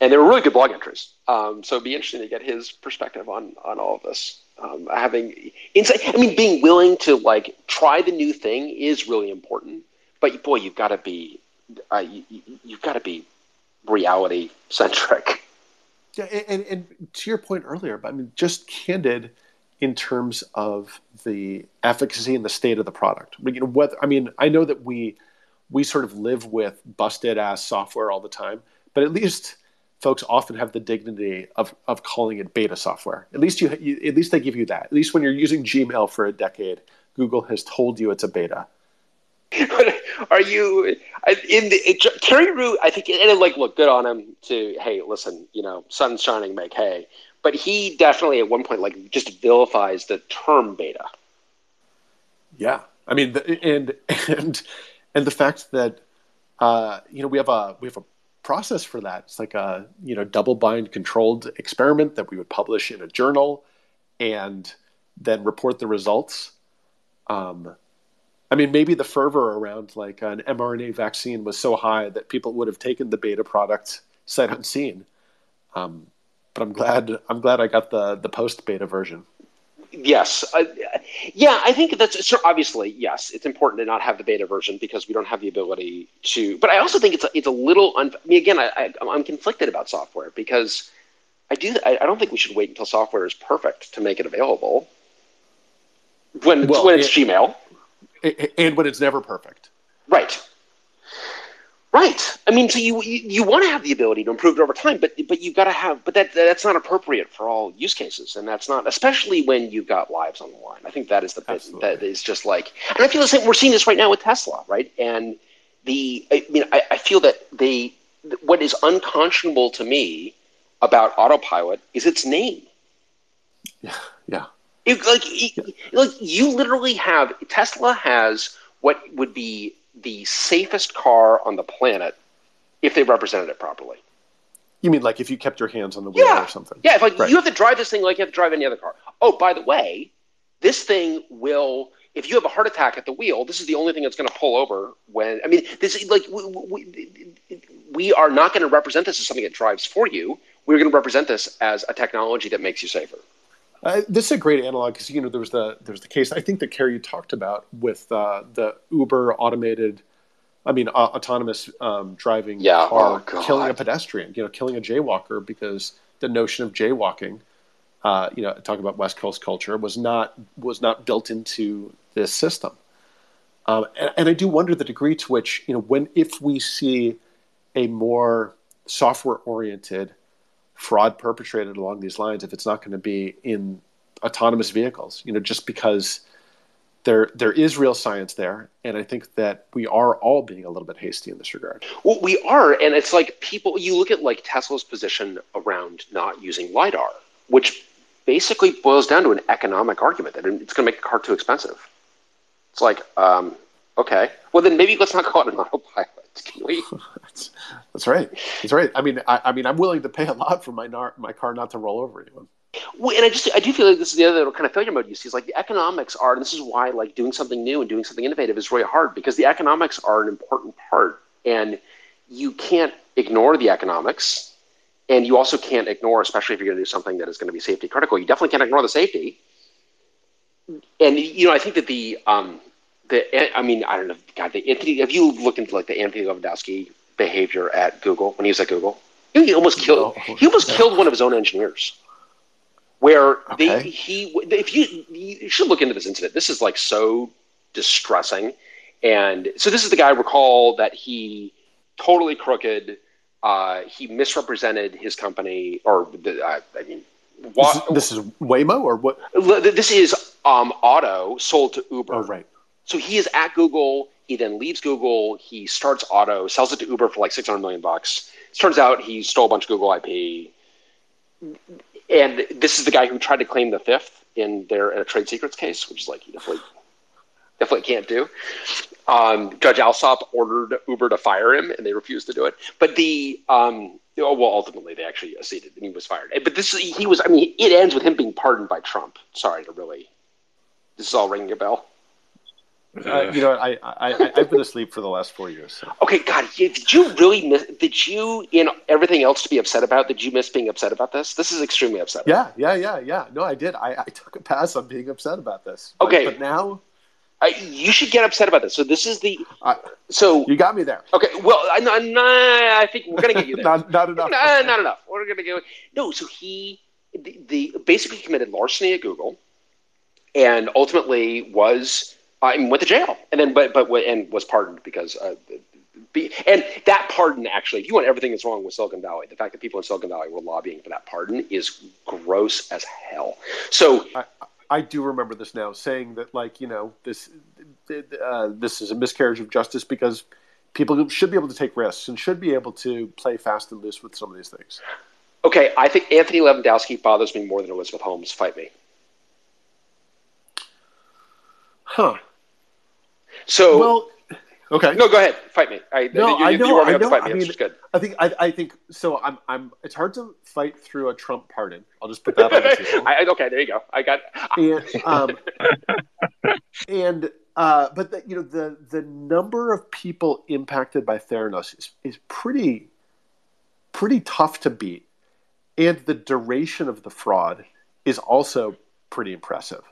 And they were really good blog entries. Um, so it'd be interesting to get his perspective on on all of this. Um, having insight i mean being willing to like try the new thing is really important but boy you've got to be uh, you, you've got to be reality centric yeah and, and to your point earlier but i mean just candid in terms of the efficacy and the state of the product. You know, whether I mean, I know that we we sort of live with busted ass software all the time, but at least folks often have the dignity of, of calling it beta software. At least you, you, at least they give you that. At least when you're using Gmail for a decade, Google has told you it's a beta. Are you in the Terry Root? I think, and like, look, good on him to hey, listen, you know, sun's shining, make hay but he definitely at one point like just vilifies the term beta. Yeah, I mean, and and and the fact that uh, you know we have a we have a process for that. It's like a you know double blind controlled experiment that we would publish in a journal and then report the results. Um, I mean, maybe the fervor around like an mRNA vaccine was so high that people would have taken the beta product sight unseen. Um, but I'm glad I'm glad I got the the post beta version. Yes, uh, yeah, I think that's so obviously yes. It's important to not have the beta version because we don't have the ability to. But I also think it's a, it's a little. Un, I mean, again, I, I, am conflicted about software because I do. I, I, don't think we should wait until software is perfect to make it available. When well, when it's it, Gmail, and when it's never perfect. Right. Right. I mean, so you you, you want to have the ability to improve it over time, but but you've got to have. But that that's not appropriate for all use cases, and that's not especially when you've got lives on the line. I think that is the bit that is just like, and I feel the same. We're seeing this right now with Tesla, right? And the I mean, I, I feel that they what is unconscionable to me about autopilot is its name. Yeah. Yeah. It, like, it, like you literally have Tesla has what would be the safest car on the planet if they represented it properly. You mean like if you kept your hands on the wheel Yeah. or something? Yeah, like Right. you have to drive this thing like you have to drive any other car. Oh, by the way, this thing will. If you have a heart attack at the wheel, this is the only thing that's going to pull over. When I mean, this is like we, we, we are not going to represent this as something that drives for you. We're going to represent this as a technology that makes you safer. Uh, this is a great analog because you know there was the there was the case I think that Carrie you talked about with uh, the Uber automated, I mean uh, autonomous um, driving Yeah, car oh, killing a pedestrian, you know, killing a jaywalker because the notion of jaywalking, uh, you know, talk about West Coast culture was not was not built into this system, um, and, and I do wonder the degree to which you know when if we see a more software oriented fraud perpetrated along these lines if it's not going to be in autonomous vehicles you know just because there there is real science there and i think that we are all being a little bit hasty in this regard Well, we are, and it's like people. You look at like Tesla's position around not using lidar, which basically boils down to an economic argument that it's going to make a car too expensive. It's like, um, okay, well then maybe let's not call it an autopilot. That's, that's right. That's right. I mean I, I mean i'm willing to pay a lot for my nar- my car not to roll over anyone Well, and I just I do feel like this is the other kind of failure mode you see is like the economics are, and this is why like doing something new and doing something innovative is really hard because the economics are an important part, and you can't ignore the economics, and you also can't ignore, especially if you're going to do something that is going to be safety critical. You definitely can't ignore the safety, and you know I think that the um the I mean I don't know God the Anthony have you looked into like the Anthony Levandowski behavior at Google when he was at Google? He almost killed No. he almost killed one of his own engineers where they he if you you should look into this incident. This is like so distressing, and so this is the guy. Recall that he totally crooked. Uh, he misrepresented his company, or the, uh, I mean, wa- this, is, this is waymo or what this is um, Otto sold to Uber. oh right So he is at Google. He then leaves Google. He starts Otto, sells it to Uber for like six hundred million bucks. It turns out he stole a bunch of Google IP. And this is the guy who tried to claim the fifth in their in a trade secrets case, which is like you definitely definitely can't do. Um, Judge Alsup ordered Uber to fire him, and they refused to do it. But the um, oh, well, ultimately they actually acceded, and he was fired. But this he was. I mean, it ends with him being pardoned by Trump. Sorry to really. This is all ringing a bell. Uh, you know I, I I i've been asleep for the last four years so. Okay, God, did you really miss? Did you, in everything else to be upset about, did you miss being upset about this? This is extremely upset. Yeah, yeah, yeah, yeah. No, I did. I, I took a pass on being upset about this. Okay. but now I, you should get upset about this. So this is the. I- So you got me there. okay, well, I, I, I think we're gonna get you there. not, not enough. Nah, not enough. We're gonna go. No, so he the, the basically committed larceny at Google, and ultimately was I went to jail, and then but but and was pardoned because. Uh, be, and that pardon, actually, if you want everything that's wrong with Silicon Valley, the fact that people in Silicon Valley were lobbying for that pardon is gross as hell. So I, I do remember this now, saying that like you know this uh, this is a miscarriage of justice because people should be able to take risks and should be able to play fast and loose with some of these things. Okay, I think Anthony Levandowski bothers me more than Elizabeth Holmes. Fight me. Huh. So Well, okay. no, go ahead, fight me. I, No, you, I know, you I know. fight me. I mean- good. I think I, I think so. I'm I'm. It's hard to fight through a Trump pardon. I'll just put that on the table. I, okay, there you go. I got. and um, and uh, but the, you know the the number of people impacted by Theranos is, is pretty pretty tough to beat, and the duration of the fraud is also pretty impressive.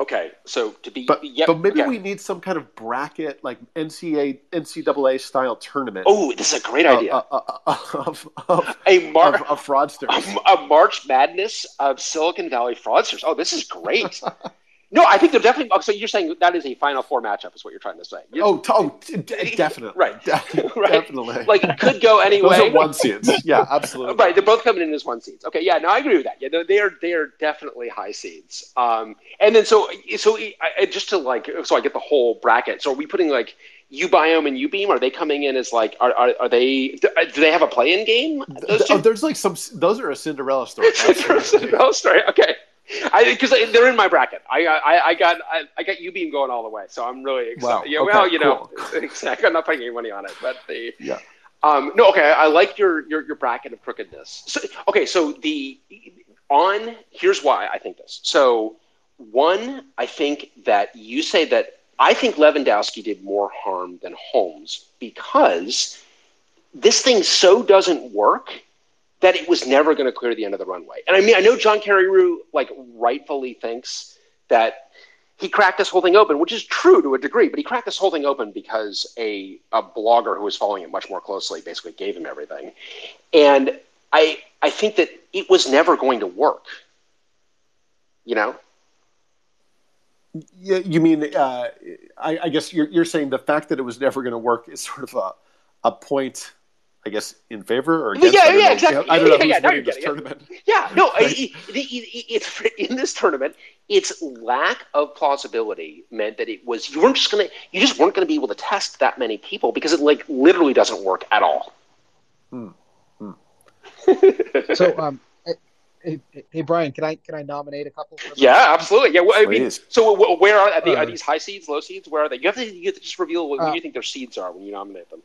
Okay, so to be, But yep, but maybe okay. we need some kind of bracket like NCAA NCAA style tournament. Oh, this is a great uh, idea. uh, uh, uh, of, of, a mar- of, of fraudsters. a March Madness of Silicon Valley fraudsters. Oh, this is great. no, I think they're definitely. oh, So you're saying that is a Final Four matchup, is what you're trying to say? You're- Oh, oh, definitely, Right. Right. definitely. like it could go any those are one seeds. Yeah, absolutely. Right, they're both coming in as one seeds. Okay, yeah, no, I agree with that. Yeah, they're they are, they are definitely high seeds. Um, and then so so I, just to like so I get the whole bracket. So are we putting like uBiome and uBeam? Are they coming in as like are are, are they do they have a play-in game? Those Th- oh, there's like some. Those are a Cinderella story. Oh, sorry. Okay, because they're in my bracket. I I, I got I, I got uBeam going all the way, so I'm really excited. Wow, Yeah, okay, well, you know, exactly. I'm not putting any money on it, but the Yeah. Um, no, okay, I like your, your your bracket of crookedness. So, okay, so the on here's why I think this. So one, I think that you say that I think Levandowski did more harm than Holmes because this thing so doesn't work that it was never going to clear the end of the runway. And I mean, I know John Carreyrou like rightfully thinks that he cracked this whole thing open, which is true to a degree, but he cracked this whole thing open because a, a blogger who was following it much more closely basically gave him everything. And I I think that it was never going to work. You know? Yeah, you mean uh, I, I guess you're you're saying the fact that it was never going to work is sort of a a point I guess in favor or against. Yeah, I don't yeah, know. exactly. I don't know Yeah, who's yeah, winning this getting it. tournament. Yeah, no, it, it, it, it's in this tournament. Its lack of plausibility meant that it was you weren't just gonna you just weren't gonna be able to test that many people because it like literally doesn't work at all. So, um, hey, hey, hey, Brian, can I can I nominate a couple? Yeah, absolutely. Yeah, well, I mean, Please. so where are, are, they, are Uh, these high seeds, low seeds? Where are they? You have to, you have to just reveal what, what Uh, you think their seeds are when you nominate them.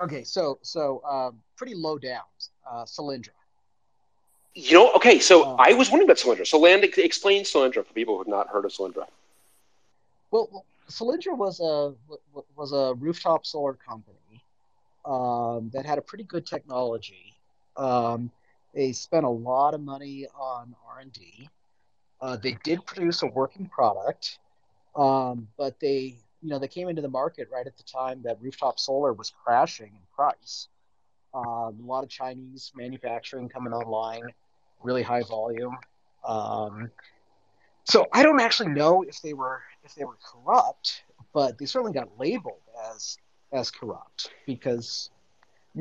Okay, so so um, pretty low down. Uh, Solyndra. You know, okay, so Uh, I was wondering about Solyndra. So, Land, ex- explain Solyndra for people who have not heard of Solyndra. Well, Solyndra was a was a rooftop solar company um, that had a pretty good technology. Um, they spent a lot of money on R and D. Uh, they did produce a working product, um, but they you know they came into the market right at the time that rooftop solar was crashing in price. Um, a lot of Chinese manufacturing coming online, really high volume. Um, so I don't actually know if they were if they were corrupt, but they certainly got labeled as as corrupt because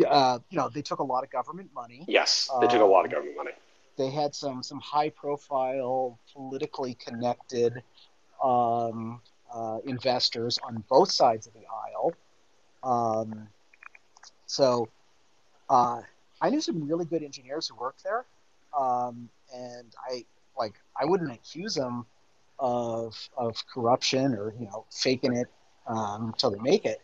uh, you know they took a lot of government money. Yes, they took a lot of Um, government money. They had some some high profile, politically connected um, uh, investors on both sides of the aisle. Um, so uh, I knew some really good engineers who worked there, um, and I like I wouldn't accuse them of of corruption or you know faking it um, until they make it.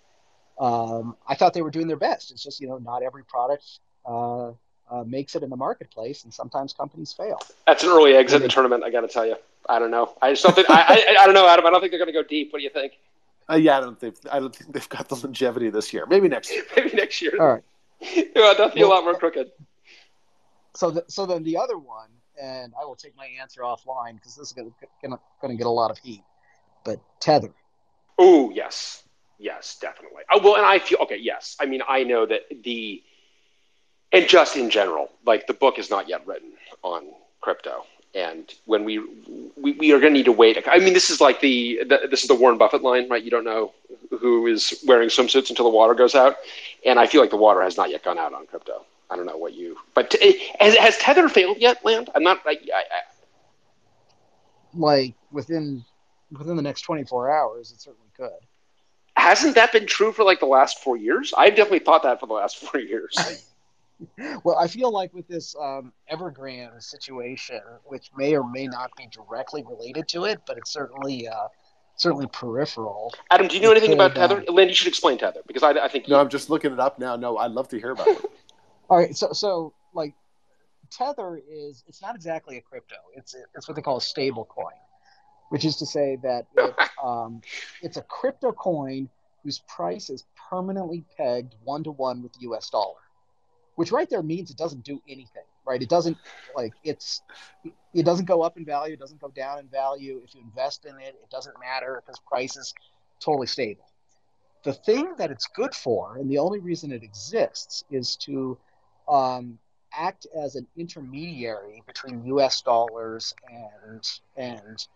Um, I thought they were doing their best. It's just you know not every product uh, uh, makes it in the marketplace, and sometimes companies fail. That's an early exit in the tournament, I got to tell you. I don't know. I just don't think, I, I, I don't know, Adam. I don't think they're going to go deep. What do you think? Uh, yeah, I don't think I don't think they've got the longevity this year. Maybe next year. Maybe next year. All right. Yeah, they'll be a lot more crooked. So, the, so then the other one, and I will take my answer offline because this is going to get a lot of heat. But Tether. Oh, yes. Yes, definitely. Oh, well, and I feel, okay, yes. I mean, I know that the, and just in general, like the book is not yet written on crypto. And when we, we, we are going to need to wait. I mean, this is like the, the, this is the Warren Buffett line, right? You don't know who is wearing swimsuits until the water goes out. And I feel like the water has not yet gone out on crypto. I don't know what you, but t- eh, has, has Tether failed yet, Land? I'm not, I, I, I, Like within within the next 24 hours, it certainly could. hasn't that been true for like the last four years? I've definitely thought that for the last four years. Well, I feel like with this um, Evergrande situation, which may or may not be directly related to it, but it's certainly uh, certainly peripheral. Adam, do you know anything about Okay, Tether? Land, you should explain Tether because I, I think No, I'm just looking it up now. No, I'd love to hear about it. All right, so so like Tether is it's not exactly a crypto. It's it's what they call a stable coin, which is to say that it, um, it's a crypto coin whose price is permanently pegged one to one with the U.S. dollar, which right there means it doesn't do anything. Right? It doesn't like it's it doesn't go up in value. It doesn't go down in value. If you invest in it, it doesn't matter because price is totally stable. The thing that it's good for, and the only reason it exists, is to um, act as an intermediary between U.S. dollars and and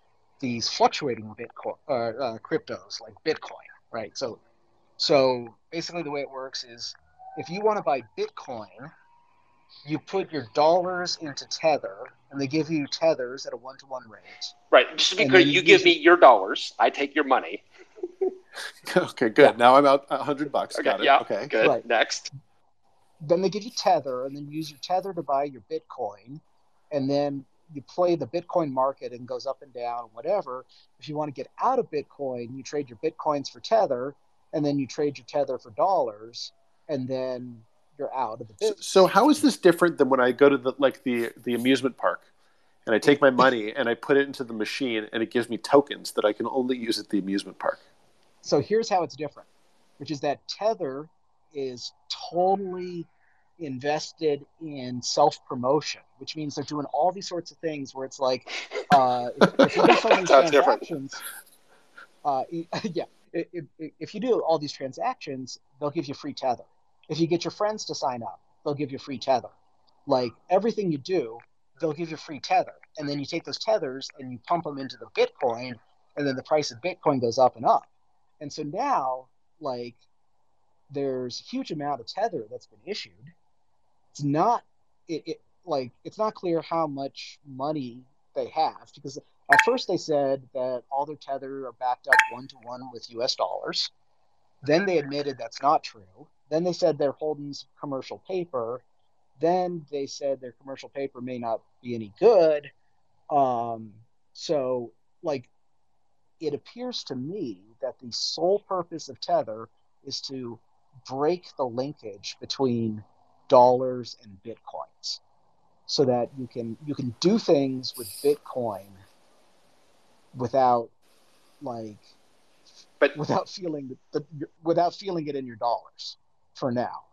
these fluctuating Bitcoin uh, uh, cryptos like Bitcoin, right? So, so basically, the way it works is if you want to buy Bitcoin, you put your dollars into Tether, and they give you tethers at a one-to-one rate. right. Just to be clear, you you give use me your dollars, I take your money. okay, good. Now I'm out a hundred bucks. Okay, Got it. yeah, Okay. good. Right. Next, then they give you tether and then you use your tether to buy your bitcoin and then you play the bitcoin market and goes up and down whatever if you want to get out of bitcoin you trade your bitcoins for tether and then you trade your tether for dollars and then you're out of the business. So how is this different than when I go to the like the the amusement park and I take my money and I put it into the machine and it gives me tokens that I can only use at the amusement park? So here's how it's different, which is that Tether is totally invested in self promotion, which means they're doing all these sorts of things where it's like, uh, if, if you do so many Sounds different. transactions, uh, yeah, if, if you do all these transactions, they'll give you free Tether. If you get your friends to sign up, they'll give you free Tether. Like everything you do, they'll give you free Tether. And then you take those tethers and you pump them into the Bitcoin, and then the price of Bitcoin goes up and up. And so now, like, there's a huge amount of tether that's been issued. It's not it, it like it's not clear how much money they have because at first they said that all their tether are backed up one to one with US dollars. Then they admitted that's not true. Then they said they're holding some commercial paper. Then they said their commercial paper may not be any good. Um, so, like, it appears to me that the sole purpose of Tether is to break the linkage between dollars and bitcoins so that you can you can do things with bitcoin without like But without feeling the, without feeling it in your dollars for now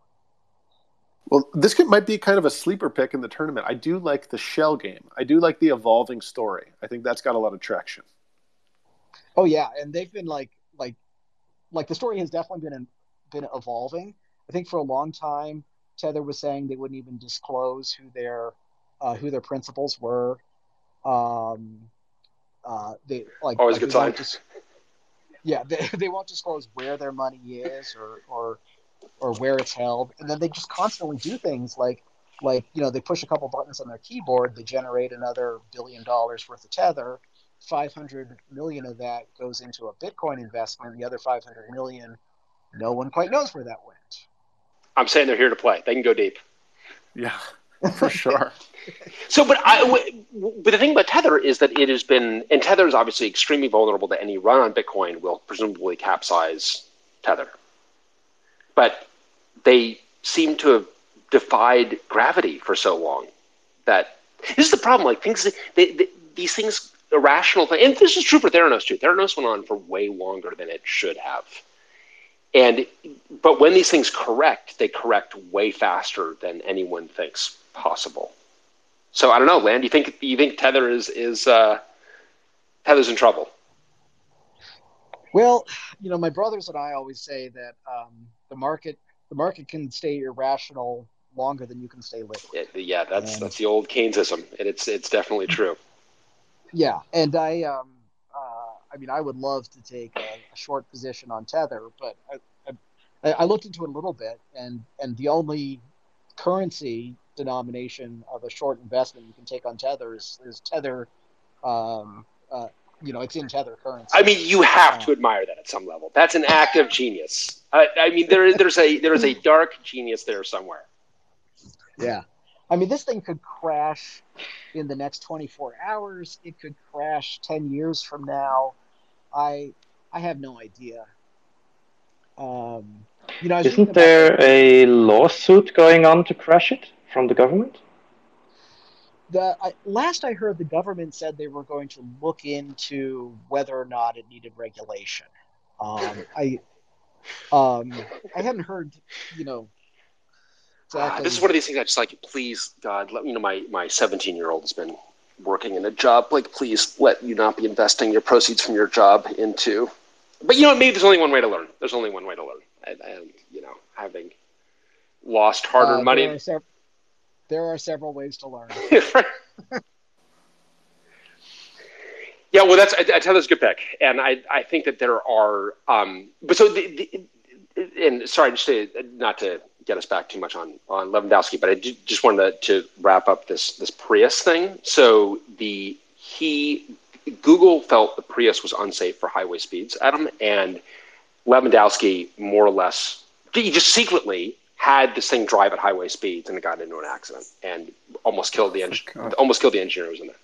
Well, this could, might be kind of a sleeper pick in the tournament. I do like the shell game. I do like the evolving story. I think that's got a lot of traction. oh yeah and they've been like like like the story has definitely been been evolving i think for a long time tether was saying they wouldn't even disclose who their uh, who their principals were um uh they like Always a like, good they won't dis- yeah they, they won't disclose where their money is or or or where it's held and then they just constantly do things like like you know they push a couple buttons on their keyboard they generate another billion dollars worth of tether 500 million of that goes into a bitcoin investment the other 500 million no one quite knows where that went I'm saying they're here to play. They can go deep. Yeah, for sure. So, but I, but the thing about Tether is that it has been, and Tether is obviously extremely vulnerable to any run on Bitcoin will presumably capsize Tether. But they seem to have defied gravity for so long that this is the problem. Like things, they, they, these things, irrational things, and this is true for Theranos too. Theranos went on for way longer than it should have. And but when these things correct, they correct way faster than anyone thinks possible. So I don't know, Land. You think you think Tether is is uh, Tether's in trouble? Well, you know, my brothers and I always say that um, the market the market can stay irrational longer than you can stay liquid. It, yeah, that's And- that's the old Keynesism, and it's it's definitely true. Yeah, and I um, uh, I mean, I would love to take a, a short position on Tether, but I, I, I looked into it a little bit, and and the only currency denomination of a short investment you can take on Tether is, is Tether. Um, uh, you know, it's in Tether currency. I mean, you have to admire that at some level. That's an act of genius. I, I mean, there is there's a there is a dark genius there somewhere. Yeah. I mean, this thing could crash in the next 24 hours. It could crash 10 years from now. I I have no idea. Um, you know, I was reading Isn't about there a lawsuit going on to crash it from the government? The I, last I heard, the government said they were going to look into whether or not it needed regulation. Um, I um, I hadn't heard, you know, exactly. this is one of these things I just like. Please, God, let you know my my 17 year old has been working in a job. Like, please let you not be investing your proceeds from your job into. But you know, maybe there's only one way to learn. There's only one way to learn, and, and you know, having lost hard-earned Uh, money. There are, there are several ways to learn. yeah, well, that's I, I tell that's a good pick, and I I think that there are. Um, but so the, the and sorry, just to not to get us back too much on on Levandowski, but I ju- just wanted to, to wrap up this this Prius thing. So the he Google felt the Prius was unsafe for highway speeds, Adam, and Levandowski more or less he just secretly had this thing drive at highway speeds and it got into an accident and almost killed the engine God. almost killed the engineer who was in there.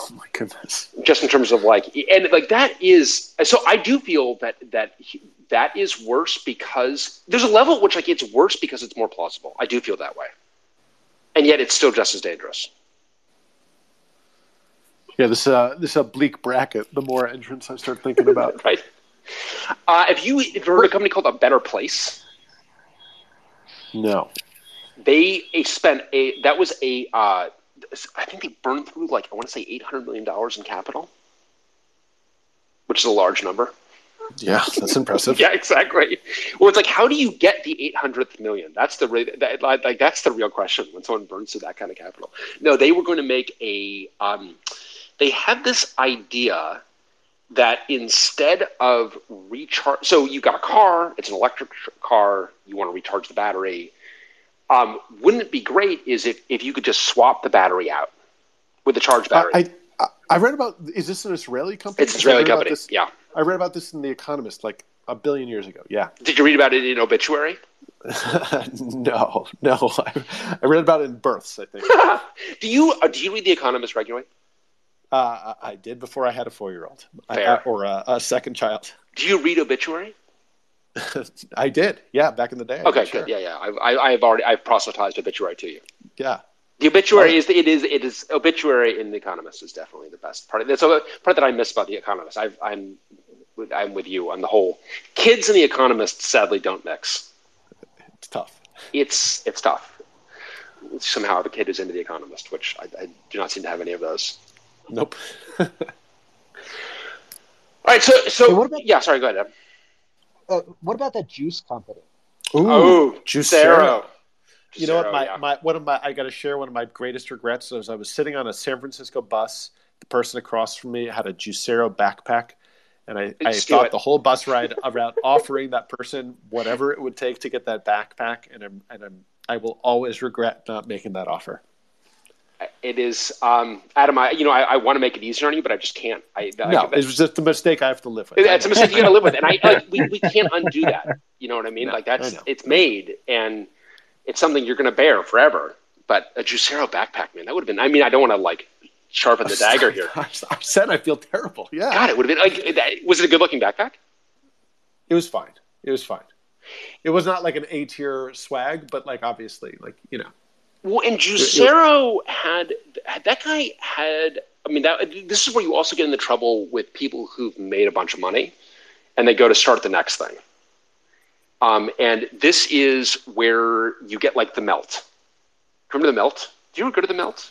Oh my goodness. just in terms of like and like that is so i do feel that that he- that is worse because there's a level at which like it's worse because it's more plausible i do feel that way and yet it's still just as dangerous Yeah, this uh this a bleak bracket. The more entrants I start thinking about. right uh, if you if you heard of a company called a better place no. they spent a that was a uh, i think they burned through like i want to say 800 million dollars in capital which is a large number Yeah, that's impressive. Yeah, exactly. Well, it's like, how do you get the eight hundredth million? That's the re- that, like like, that's the real question when someone burns through that kind of capital. No, they were going to make a. Um, they had this idea that instead of recharge, so you got a car, it's an electric car, you want to recharge the battery. Um, wouldn't it be great? Is if if you could just swap the battery out with the charge battery? I, I I read about. Is this an Israeli company? it's an Israeli I read about company. this- Yeah. I read about this in The Economist like a billion years ago. Yeah. Did you read about it in obituary? no, no. I, I read about it in births. I think do you uh, do you read The Economist regularly? Uh, I I did before I had a four-year-old or a, a second child. Do you read obituary? I did. Yeah, back in the day. Okay, did, sure. Yeah, yeah. I've, I, I've already I've proselytized obituary to you. Yeah. The obituary is it is it is obituary in the Economist is definitely the best part. That's a part that I miss about the Economist. I've, I'm with- I'm with you on the whole. Kids and the Economist sadly don't mix. It's tough. It's it's tough. Somehow, I have a kid is into the Economist, which I, I do not seem to have any of those. Nope. All right, so so Hey, what about- yeah. Sorry, go ahead. Ed. Uh, what about that juice company? Ooh, oh, Juicero. You know what? My, yeah. my one of my I got to share one of my greatest regrets was I was sitting on a San Francisco bus. The person across from me had a Juicero backpack, and I, I thought it. the whole bus ride around offering that person whatever it would take to get that backpack, and I'm and I'm I will always regret not making that offer. It is, um, Adam. I, you know, I, I want to make it easier on you, but I just can't. I, I, no, it was just a mistake I have to live with. It's a mistake you got to live with, and I like, we, we can't undo that. You know what I mean? No, like that's it's made, and it's something you're going to bear forever. But a Juicero backpack, man, that would have been. I mean, I don't want to like sharpen the dagger here. I said I feel terrible. Yeah, God, it would have been like. Was it a good looking backpack? it was fine. It was fine. It was not like an A tier swag, but like obviously, like you know, Well, and Juicero had that guy had. I mean, that this is where you also get into trouble with people who've made a bunch of money, and they go to start the next thing. Um, and this is where you get like the melt. Remember the melt? Do you ever go to the melt?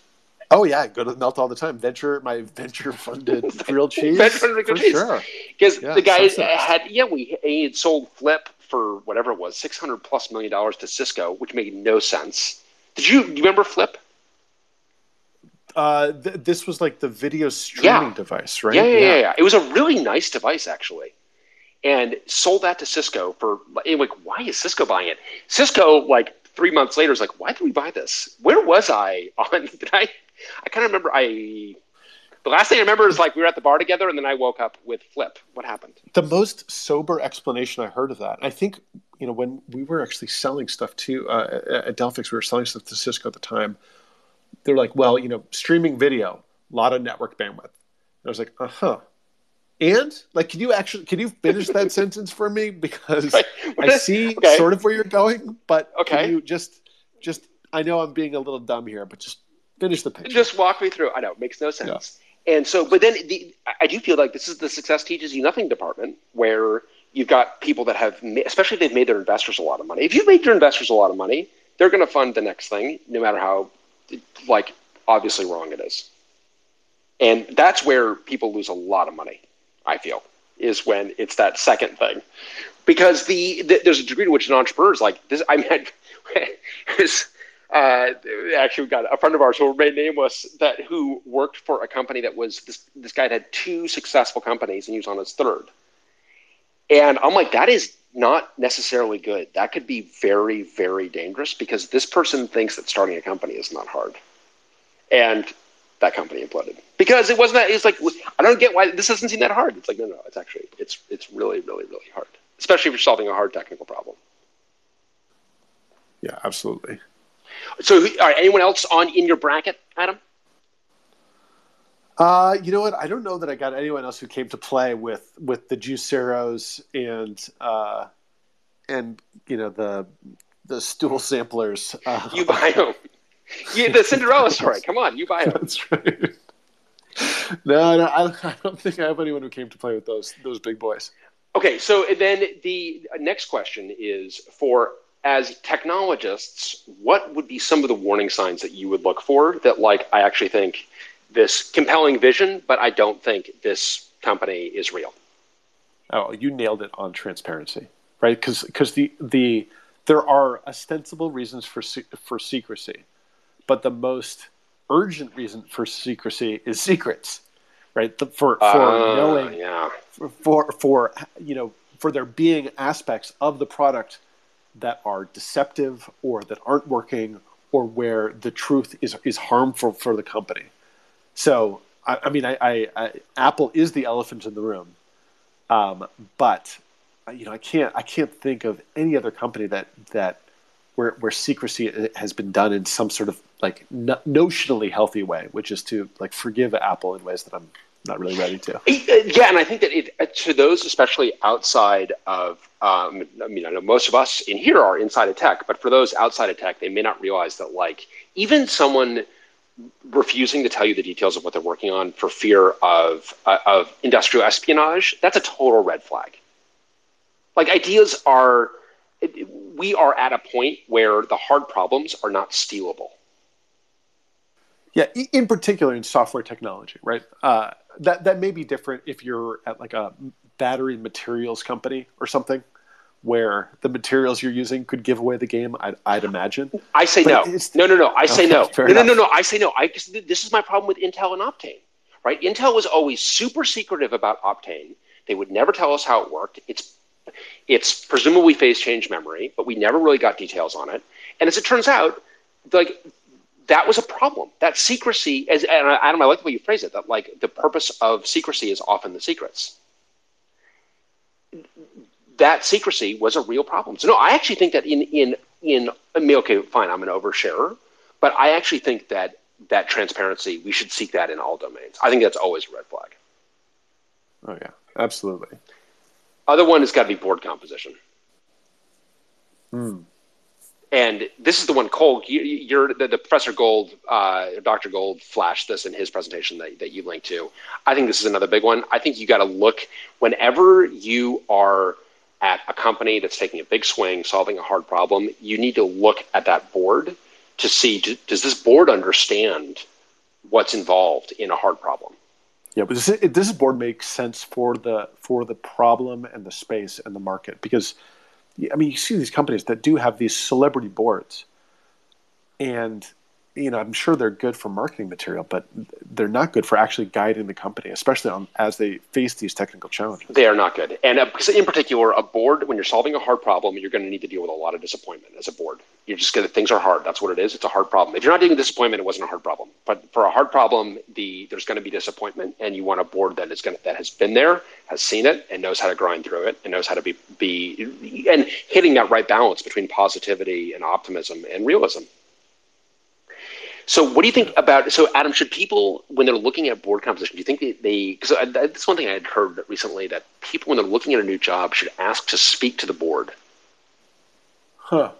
Oh yeah, I go to the melt all the time. Venture my venture funded grilled cheese. Venture funded grilled for cheese. Sure. Because Yeah, the guy had yeah we he had sold Flip for whatever it was six hundred plus million dollars to Cisco, which made no sense. Did you, you remember Flip? Uh, th- this was like the video streaming Yeah. device, right? Yeah, yeah, yeah, yeah. It was a really nice device, actually, and sold that to Cisco for like. Why is Cisco buying it? Cisco, like three months later, is like, why did we buy this? Where was I on? Did I? I kind of remember. I the last thing I remember is like we were at the bar together, and then I woke up with Flip. What happened? The most sober explanation I heard of that, I think, you know, when we were actually selling stuff to uh, at Delphix, we were selling stuff to Cisco at the time. They're like, well, you know, streaming video, a lot of network bandwidth. And I was like, uh huh. And like, can you actually can you finish that sentence for me because Right. I see Okay. sort of where you're going, but Okay. can you just just I know I'm being a little dumb here, but just finish the picture. Just walk me through. I know it makes no sense. And so, but then the, I- do feel like this is the success teaches you nothing department where you've got people that have, especially if they've made their investors a lot of money. If you've made your investors a lot of money, they're going to fund the next thing, no matter how, like, obviously wrong it is. And that's where people lose a lot of money. I feel is when it's that second thing, because the, the there's a degree to which an entrepreneur is like this. I mean, this uh, actually we got a friend of ours who will remain nameless that who worked for a company that was this this guy had two successful companies and he was on his third. And I'm like, that is not necessarily good. That could be very, very dangerous because this person thinks that starting a company is not hard. And that company imploded because it wasn't that it's like I don't get why this doesn't seem that hard. It's like, no, no, it's actually it's it's really, really, really hard. Especially if you're solving a hard technical problem. yeah, absolutely. So, who- all right, anyone else on in your bracket, Adam? Uh, you know what? I don't know that I got anyone else who came to play with with the Juiceros and uh, and you know the the stool samplers. Uh, you buy them. You, the Cinderella story. Come on, you buy them. That's right. No, no I, I don't think I have anyone who came to play with those those big boys. Okay, so then the next question is for as technologists, what would be some of the warning signs that you would look for that like I actually think this compelling vision, but I don't think this company is real. Oh, you nailed it on transparency, right? Because because the the there are ostensible reasons for for secrecy, but the most urgent reason for secrecy is secrets, right? The, for for uh, knowing, yeah. for, for for you know for there being aspects of the product that are deceptive or that aren't working or where the truth is is harmful for the company. So, I, I mean, I, I, I, Apple is the elephant in the room, um, but you know, I can't I can't think of any other company that that where where secrecy has been done in some sort of like no, notionally healthy way, which is to like forgive Apple in ways that I'm not really ready to. Yeah, and I think that it, uh, to those, especially outside of, um, I mean, I know most of us in here are inside of tech, but for those outside of tech, they may not realize that like even someone refusing to tell you the details of what they're working on for fear of uh, of industrial espionage, that's a total red flag. Like ideas are, we are at a point where the hard problems are not stealable. Yeah, in particular in software technology, right? Uh, that that may be different if you're at like a battery materials company or something where the materials you're using could give away the game. I'd, I'd imagine. I say no. No, no, no. I say no. No, no, no, no. I say no. I this is my problem with Intel and Optane. Right? Intel was always super secretive about Optane. They would never tell us how it worked. It's it's presumably phase change memory, but we never really got details on it. And as it turns out, like that was a problem. That secrecy, as and Adam, I like the way you phrase it. That like the purpose of secrecy is often the secrets that secrecy was a real problem. So no, I actually think that in in in I mean, okay, fine, I'm an oversharer, but I actually think that that transparency we should seek that in all domains. I think that's always a red flag. Oh yeah, absolutely. Other one has got to be board composition. Hmm. And this is the one, Cole. You, are the, the, Professor Gold, uh, Dr. Gold, flashed this in his presentation that, that you linked to. I think this is another big one. I think you got to look whenever you are at a company that's taking a big swing, solving a hard problem, you need to look at that board to see does this board understand what's involved in a hard problem? Yeah, but does, does this board make sense for the for the problem and the space and the market? Because I mean, you see these companies that do have these celebrity boards, and you know, I'm sure they're good for marketing material, but they're not good for actually guiding the company, especially on, as they face these technical challenges. They are not good, and uh, in particular, a board when you're solving a hard problem, you're going to need to deal with a lot of disappointment as a board. You're just going to things are hard. That's what it is. It's a hard problem. If you're not dealing with disappointment, it wasn't a hard problem. But for a hard problem, the there's going to be disappointment, and you want a board that is going to, that has been there, has seen it, and knows how to grind through it, and knows how to be be and hitting that right balance between positivity and optimism and realism. So, what do you think about? So, Adam, should people, when they're looking at board composition, do you think they? Because that's one thing I had heard recently that people, when they're looking at a new job, should ask to speak to the board. Huh?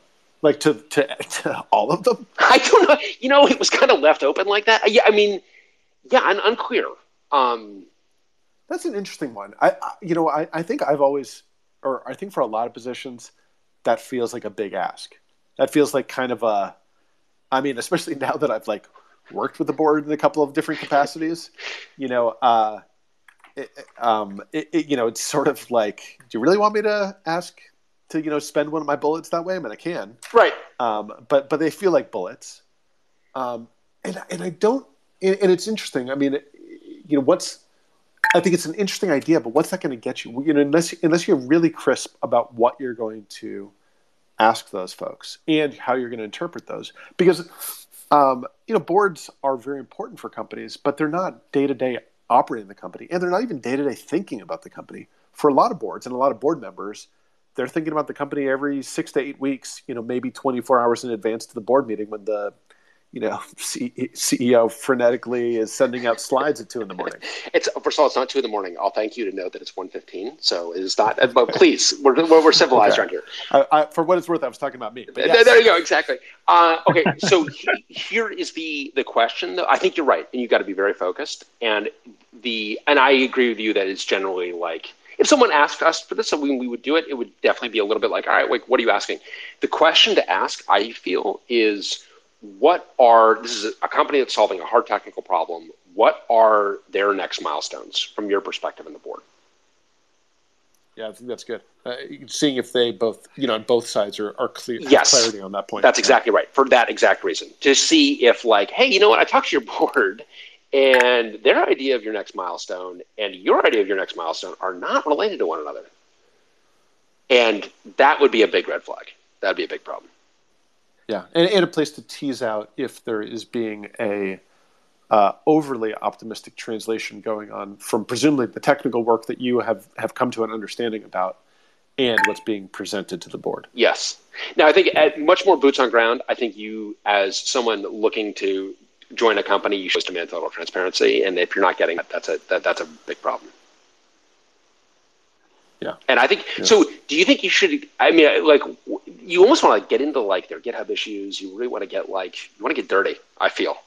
Like to to, to all of them? I don't know. You know, it was kind of left open like that. Yeah, I mean, yeah, I'm unclear. Um, that's an interesting one. I, I you know, I, I think I've always, or I think for a lot of positions, that feels like a big ask. That feels like kind of a I mean, especially now that I've like worked with the board in a couple of different capacities, you know, uh, it, um, it, it, you know, it's sort of like, do you really want me to ask to, you know, spend one of my bullets that way? I mean, I can. Right. Um, but, but they feel like bullets. Um, and, and I don't, and, and it's interesting. I mean, you know, what's, I think it's an interesting idea, but what's that going to get you? You know, unless, unless you're really crisp about what you're going to ask those folks and how you're going to interpret those. Because um, you know boards are very important for companies but they're not day-to-day operating the company and they're not even day-to-day thinking about the company. For a lot of boards and a lot of board members they're thinking about the company every six to eight weeks you know maybe 24 hours in advance to the board meeting when the you know, C- CEO frenetically is sending out slides at two in the morning. It's first of all, it's not two in the morning. I'll thank you to know that it's one fifteen. So it is not. But please, we're we're civilized Okay. around here. I, I, for what it's worth, I was talking about me. Yes. There you go. Exactly. Uh, okay. So he, here is the the question. Though I think you're right, and you've got to be very focused. And the and I agree with you that it's generally like if someone asked us for this, so we, we would do it. It would definitely be a little bit like, all right, like what are you asking? The question to ask, I feel, is what are this is a company that's solving a hard technical problem. What are their next milestones from your perspective in the board? Yeah, I think that's good. Uh, seeing if they both, you know, on both sides are, are clear, Yes. clarity on that point. That's exactly right. For that exact reason. To see if, like, hey, you know what? I talked to your board, and their idea of your next milestone and your idea of your next milestone are not related to one another. And that would be a big red flag. That would be a big problem. Yeah, and, and a place to tease out if there is being a uh, overly optimistic translation going on from presumably the technical work that you have have come to an understanding about, and what's being presented to the board. Yes. Now, I think at much more boots on ground, I think you, as someone looking to join a company, you should demand total transparency. And if you're not getting that, that's a that, that's a big problem. Yeah. And I think Yeah. so. Do you think you should? I mean, like, you almost want to get into like their GitHub issues. You really want to get like you want to get dirty. I feel.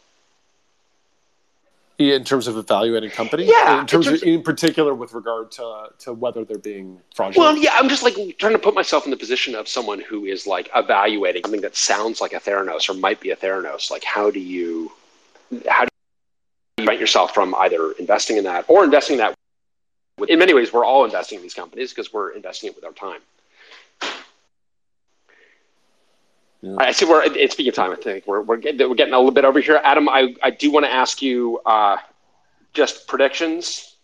In terms of evaluating companies, Yeah, In terms, in terms of, in particular, with regard to to whether they're being fraudulent. Well, yeah, I'm just like trying to put myself in the position of someone who is like evaluating something that sounds like a Theranos or might be a Theranos. Like, how do you, how do you prevent yourself from either investing in that or investing in that? In many ways, we're all investing in these companies because we're investing it with our time. Yeah. I see. We're it's speaking of time. I think we're we're getting, we're getting a little bit over here. Adam, I, I do want to ask you uh, just predictions,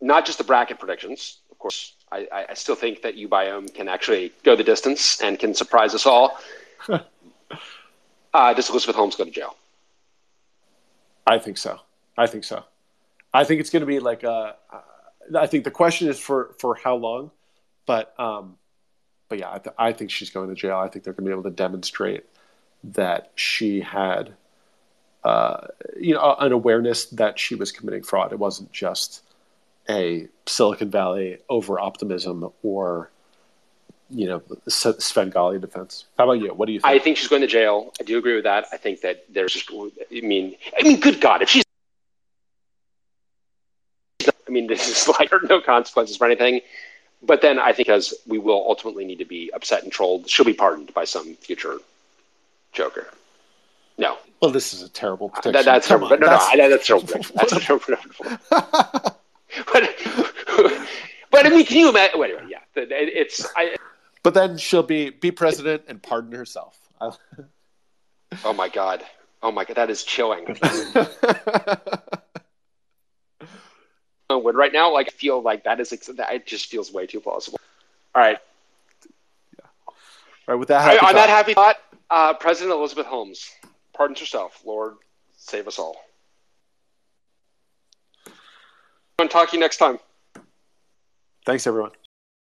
not just the bracket predictions. Of course, I, I- I still think that uBiome can actually go the distance and can surprise us all. uh, does Elizabeth Holmes go to jail? I think so. I think so. I think it's going to be like a. Uh, I think the question is for for how long, but um, but yeah, I, th- I think she's going to jail. I think they're going to be able to demonstrate that she had, uh, you know, an awareness that she was committing fraud. It wasn't just a Silicon Valley over optimism or, you know, Svengali defense. How about you? What do you think? I think she's going to jail. I do agree with that. I think that there's just. I mean, I mean, good God, if she's. I mean, this is like no consequences for anything. But then I think as we will ultimately need to be upset and trolled, she'll be pardoned by some future Joker. No, well, this is a terrible prediction. that, that's terrible. on, no, that's- no, that's terrible. That's a terrible. But, but I mean, can you imagine? Wait, wait, yeah, it's. I, But then she'll be be president and pardon herself. Oh my God. Oh my God, that is chilling. would right now like I feel like that is that it just feels way too plausible. All right, All right, with that, on happy that happy thought, uh, President Elizabeth Holmes pardons herself. Lord, save us all. I'm talk to you next time. thanks everyone.